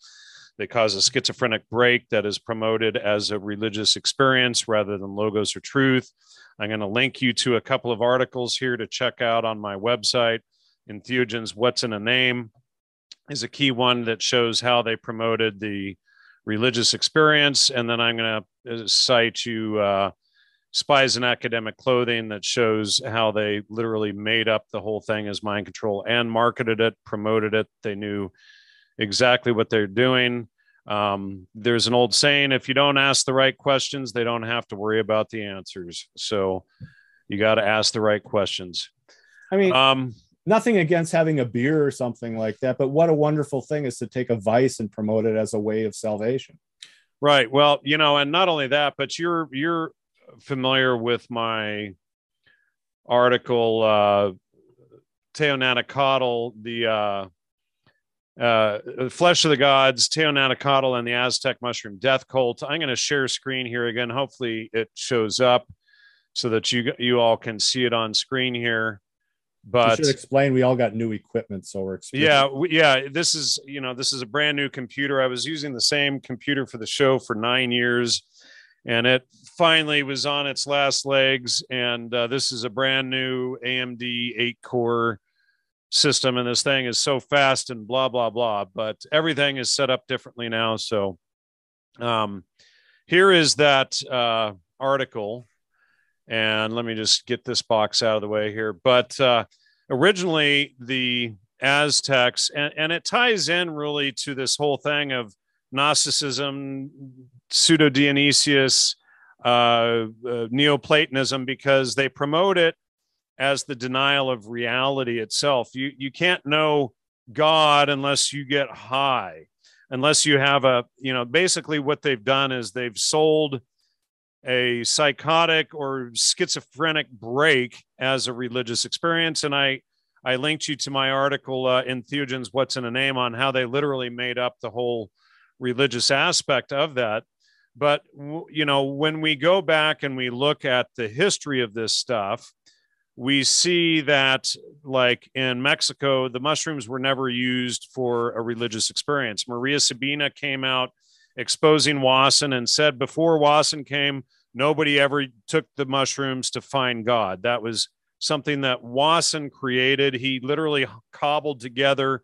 They cause a schizophrenic break that is promoted as a religious experience rather than logos or truth. I'm going to link you to a couple of articles here to check out on my website entheogens what's in a name is a key one that shows how they promoted the religious experience and then i'm going to uh, cite you uh, spies in academic clothing that shows how they literally made up the whole thing as mind control and marketed it promoted it they knew exactly what they're doing um, there's an old saying if you don't ask the right questions they don't have to worry about the answers so you got to ask the right questions i mean um, nothing against having a beer or something like that, but what a wonderful thing is to take a vice and promote it as a way of salvation. Right. Well, you know, and not only that, but you're you're familiar with my article, uh, Teonanacatl, the uh, uh, Flesh of the Gods, Teonanacatl, and the Aztec Mushroom Death Cult. I'm going to share screen here again. Hopefully, it shows up so that you you all can see it on screen here but should explain we all got new equipment so we're yeah we, yeah this is you know this is a brand new computer i was using the same computer for the show for nine years and it finally was on its last legs. And uh, this is a brand new amd 8 core system and this thing is so fast and blah blah blah but everything is set up differently now. So um here is that uh article. And let me just get this box out of the way here. But uh, originally, the Aztecs, and, and it ties in really to this whole thing of Gnosticism, pseudo Dionysius, uh, uh, Neoplatonism, because they promote it as the denial of reality itself. You you can't know God unless you get high, unless you have a you know basically what they've done is they've sold a psychotic or schizophrenic break as a religious experience. And I, I linked you to my article uh, Entheogens What's in a Name on how they literally made up the whole religious aspect of that. But, you know, when we go back and we look at the history of this stuff, we see that, like in Mexico, the mushrooms were never used for a religious experience. Maria Sabina came out exposing Wasson and said before Wasson came, nobody ever took the mushrooms to find God. That was something that Wasson created. He literally cobbled together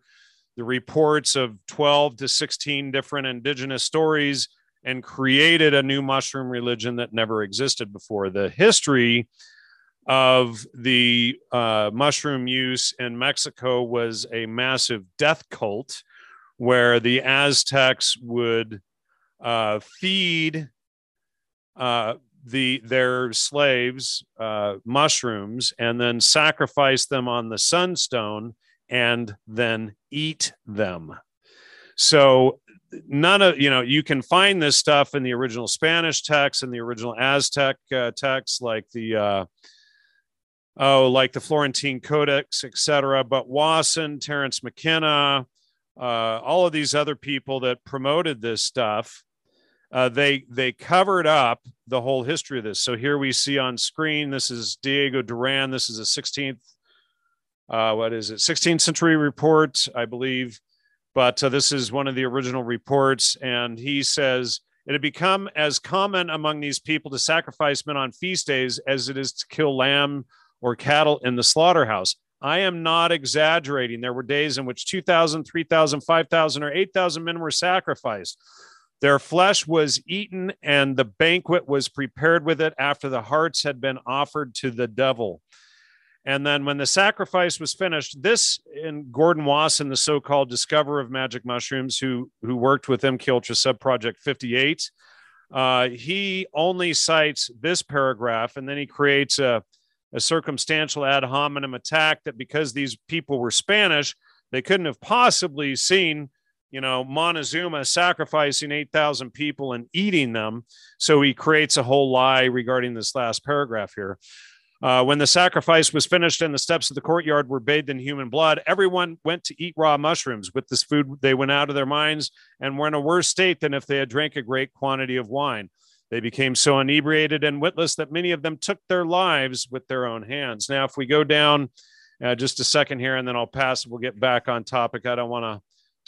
the reports of 12 to 16 different indigenous stories and created a new mushroom religion that never existed before. The history of the uh, mushroom use in Mexico was a massive death cult where the Aztecs would uh, feed uh, the their slaves uh, mushrooms and then sacrifice them on the sunstone and then eat them. So none of you know you can find this stuff in the original Spanish text and the original Aztec uh, texts like the uh, oh like the Florentine Codex, etc. But Wasson, Terence McKenna, uh, all of these other people that promoted this stuff uh, they they covered up the whole history of this. So here we see on screen, this is Diego Duran. This is a 16th uh, what is it, 16th century report, I believe. But uh, this is one of the original reports. And he says, it had become as common among these people to sacrifice men on feast days as it is to kill lamb or cattle in the slaughterhouse. I am not exaggerating. There were days in which 2,000, 3,000, 5,000, or 8,000 men were sacrificed. Their flesh was eaten, and the banquet was prepared with it after the hearts had been offered to the devil. And then when the sacrifice was finished, this in Gordon Wasson, the so-called discoverer of magic mushrooms, who who worked with MK Ultra Sub Project 58, uh, he only cites this paragraph, and then he creates a, a circumstantial ad hominem attack that because these people were Spanish, they couldn't have possibly seen you know, Montezuma sacrificing 8,000 people and eating them. So he creates a whole lie regarding this last paragraph here. Uh, when the sacrifice was finished and the steps of the courtyard were bathed in human blood, everyone went to eat raw mushrooms. With this food, they went out of their minds and were in a worse state than if they had drank a great quantity of wine. They became so inebriated and witless that many of them took their lives with their own hands. Now, if we go down uh, just a second here and then I'll pass, we'll get back on topic. I don't want to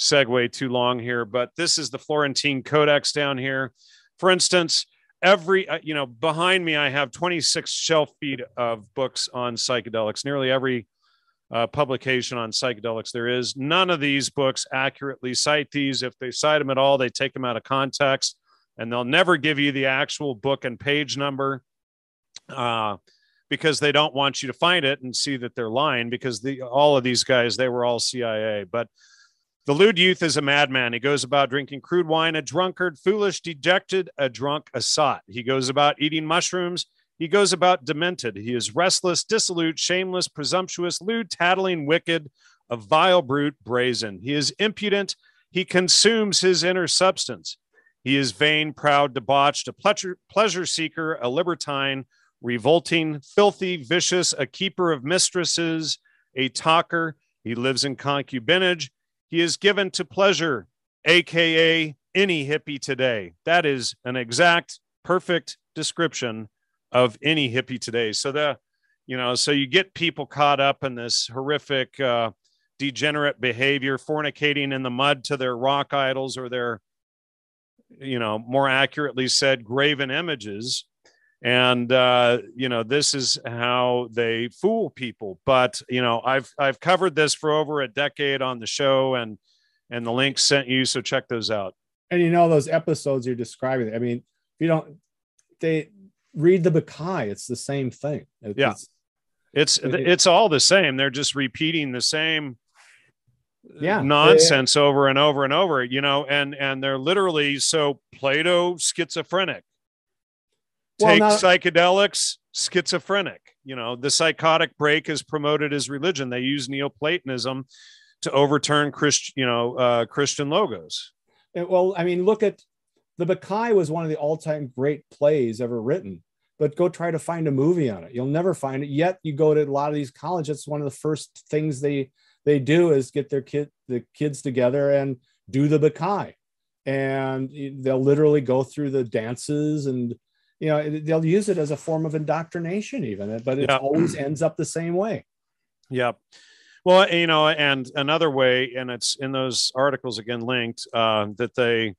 segue too long here, but this is the Florentine Codex down here. For instance, every, uh, you know, behind me, I have 26 shelf feet of books on psychedelics. Nearly every uh, publication on psychedelics there is. None of these books accurately cite these. If they cite them at all, they take them out of context and they'll never give you the actual book and page number. Uh, because they don't want you to find it and see that they're lying because the all of these guys they were all CIA but the lewd youth is a madman. He goes about drinking crude wine, a drunkard, foolish, dejected, a drunk, a sot. He goes about eating mushrooms. He goes about demented. He is restless, dissolute, shameless, presumptuous, lewd, tattling, wicked, a vile brute, brazen. He is impudent. He consumes his inner substance. He is vain, proud, debauched, a pleasure, seeker, a libertine, revolting, filthy, vicious, a keeper of mistresses, a talker. He lives in concubinage. He is given to pleasure, AKA any hippie today. That is an exact, perfect description of any hippie today. So the, you know, so you get people caught up in this horrific, uh, degenerate behavior, fornicating in the mud to their rock idols or their, you know, more accurately said, graven images and uh, you know this is how they fool people. But you know i've i've covered this for over a decade on the show and and the links sent you so check those out. And you know those episodes you're describing i mean if you don't they read the Bacchae, it's the same thing. It's, yeah. it's it, it's all the same. They're just repeating the same yeah. nonsense yeah. over and over and over you know and and they're literally so plato schizophrenic take well, psychedelics, schizophrenic. You know, the psychotic break is promoted as religion. They use Neoplatonism to overturn Christ, you know, uh, Christian logos. Well, I mean, look at the Bacchae was one of the all-time great plays ever written. But go try to find a movie on it. You'll never find it. Yet you go to a lot of these colleges. It's one of the first things they they do is get their kid the kids together and do the Bacchae, and they'll literally go through the dances and you know they'll use it as a form of indoctrination even but it yep. always ends up the same way. Yeah well you know and another way and it's in those articles again linked uh, that they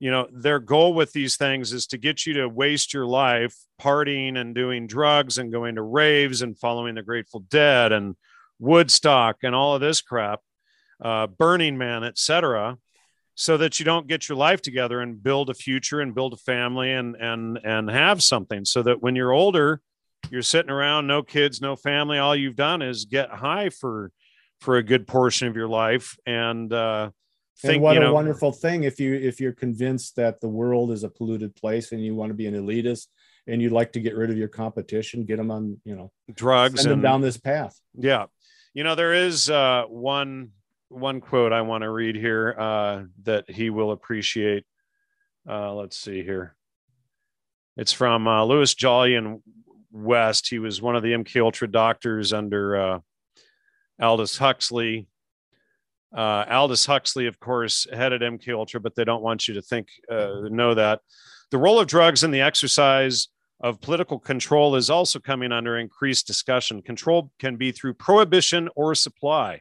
you know their goal with these things is to get you to waste your life partying and doing drugs and going to raves and following the grateful dead and woodstock and all of this crap uh, burning man etc so that you don't get your life together and build a future and build a family and and and have something so that when you're older you're sitting around no kids no family all you've done is get high for for a good portion of your life and uh think, and what a know, wonderful thing if you if you're convinced that the world is a polluted place and you want to be an elitist and you'd like to get rid of your competition get them on you know drugs send and, them down this path. Yeah. You know there is uh one one quote I want to read here uh, that he will appreciate. Uh, let's see here. It's from uh, Louis Jolyon West. He was one of the MK Ultra doctors under uh, Aldous Huxley. Uh, Aldous Huxley, of course, headed MK Ultra, but they don't want you to think uh, know that the role of drugs in the exercise of political control is also coming under increased discussion. Control can be through prohibition or supply.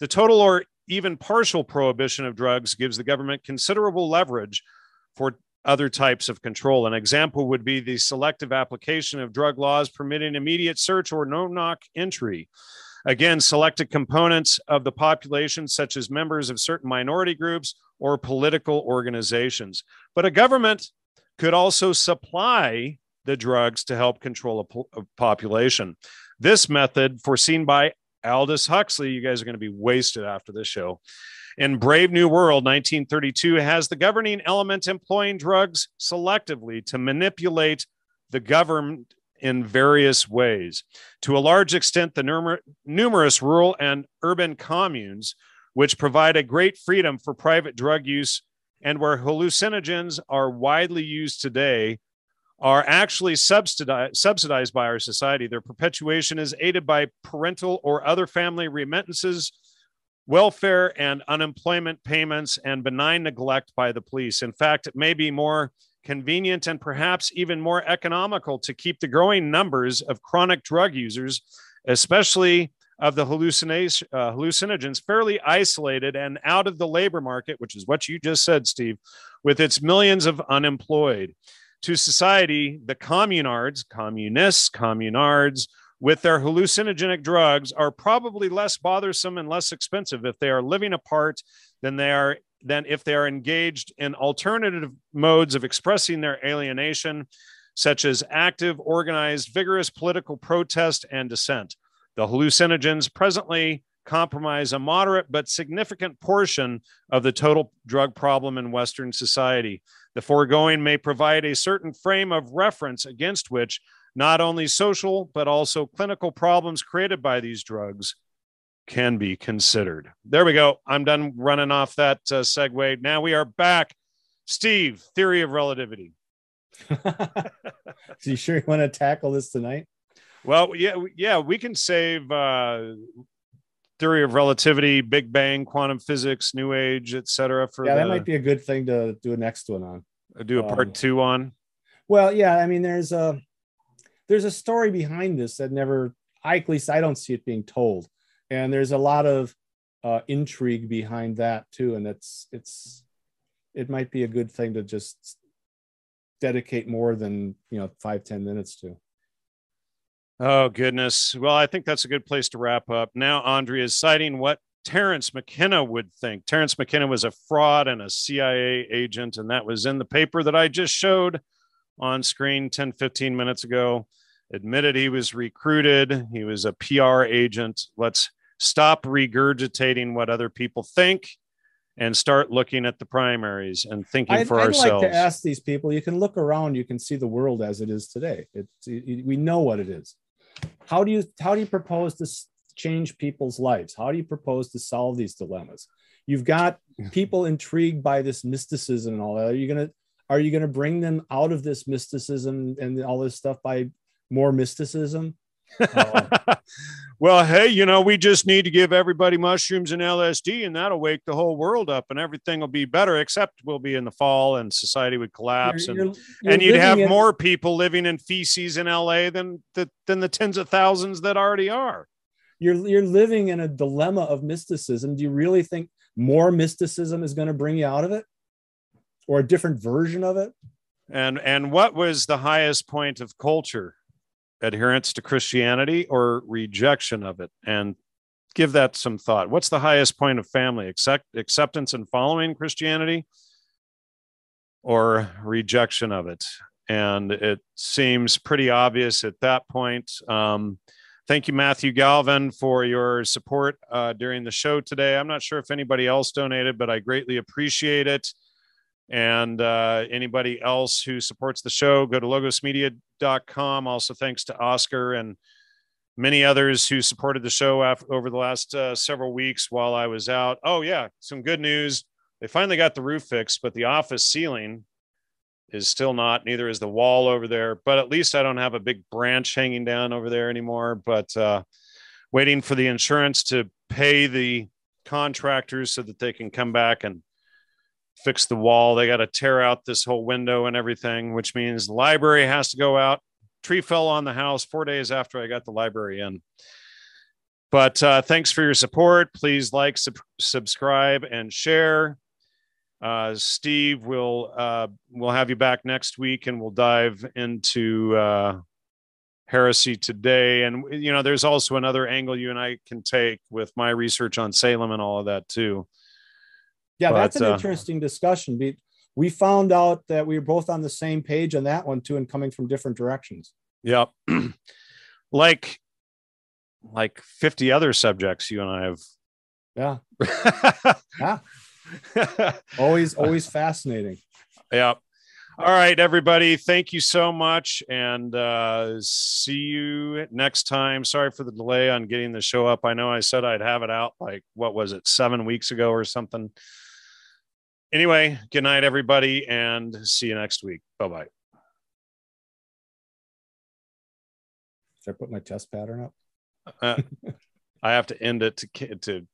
The total or even partial prohibition of drugs gives the government considerable leverage for other types of control. An example would be the selective application of drug laws permitting immediate search or no knock entry. Again, selected components of the population, such as members of certain minority groups or political organizations. But a government could also supply the drugs to help control a, po- a population. This method, foreseen by Aldous Huxley, you guys are going to be wasted after this show. In Brave New World, 1932, has the governing element employing drugs selectively to manipulate the government in various ways. To a large extent, the numer- numerous rural and urban communes, which provide a great freedom for private drug use and where hallucinogens are widely used today, are actually subsidized, subsidized by our society. Their perpetuation is aided by parental or other family remittances, welfare and unemployment payments, and benign neglect by the police. In fact, it may be more convenient and perhaps even more economical to keep the growing numbers of chronic drug users, especially of the hallucination, uh, hallucinogens, fairly isolated and out of the labor market, which is what you just said, Steve, with its millions of unemployed to society, the communards, communists, communards, with their hallucinogenic drugs are probably less bothersome and less expensive if they are living apart than they are than if they are engaged in alternative modes of expressing their alienation, such as active, organized, vigorous political protest and dissent. The hallucinogens presently compromise a moderate but significant portion of the total drug problem in Western society. The foregoing may provide a certain frame of reference against which not only social but also clinical problems created by these drugs can be considered. There we go. I'm done running off that uh, segue. Now we are back. Steve, theory of relativity. [laughs] so you sure you want to tackle this tonight? Well, yeah, yeah, we can save uh, theory of relativity, Big Bang, quantum physics, New Age, etc. For yeah, the, that might be a good thing to do a next one on. Do a part um, two on. Well, yeah, I mean, there's a there's a story behind this that never, I, at least I don't see it being told, and there's a lot of uh, intrigue behind that too, and it's it's it might be a good thing to just dedicate more than you know five ten minutes to. Oh, goodness. Well, I think that's a good place to wrap up. Now, Andrea is citing what Terence McKenna would think. Terence McKenna was a fraud and a CIA agent, and that was in the paper that I just showed on screen 10, 15 minutes ago. Admitted he was recruited, he was a PR agent. Let's stop regurgitating what other people think and start looking at the primaries and thinking I'd, for I'd ourselves. I'd like to ask these people you can look around, you can see the world as it is today. It's, it, we know what it is how do you how do you propose to change people's lives? How do you propose to solve these dilemmas? You've got people intrigued by this mysticism and all that. Are you to are you going to bring them out of this mysticism and all this stuff by more mysticism uh, [laughs] well, hey, you know, we just need to give everybody mushrooms and LSD, and that'll wake the whole world up, and everything will be better. Except we'll be in the fall, and society would collapse, you're, and you're, you're and you'd have in, more people living in feces in LA than the than the tens of thousands that already are. You're you're living in a dilemma of mysticism. Do you really think more mysticism is going to bring you out of it, or a different version of it? And and what was the highest point of culture? Adherence to Christianity or rejection of it? And give that some thought. What's the highest point of family? Accept, acceptance and following Christianity or rejection of it? And it seems pretty obvious at that point. Um, thank you, Matthew Galvin, for your support uh, during the show today. I'm not sure if anybody else donated, but I greatly appreciate it. And uh, anybody else who supports the show, go to logosmedia.com. Also, thanks to Oscar and many others who supported the show over the last uh, several weeks while I was out. Oh, yeah, some good news. They finally got the roof fixed, but the office ceiling is still not. Neither is the wall over there. But at least I don't have a big branch hanging down over there anymore. But uh, waiting for the insurance to pay the contractors so that they can come back and fix the wall. They got to tear out this whole window and everything, which means the library has to go out, tree fell on the house four days after I got the library in. But uh, thanks for your support. Please like, sub- subscribe, and share. Uh, Steve, will uh, we'll have you back next week, and we'll dive into uh, heresy today. And you know, there's also another angle you and I can take with my research on Salem and all of that too. Yeah, But, that's an uh, interesting discussion. We, we found out that we were both on the same page on that one too, and coming from different directions. Yep. [clears throat] like like 50 other subjects you and I have. yeah, [laughs] yeah. always, [laughs] always fascinating. yep. All right, everybody. Thank you so much. And uh, see you next time. Sorry for the delay on getting the show up. I know I said I'd have it out like, what was it, seven weeks ago or something. Anyway, good night, everybody, and see you next week. Bye bye. Should I put my test pattern up? Uh, I have to end it to, to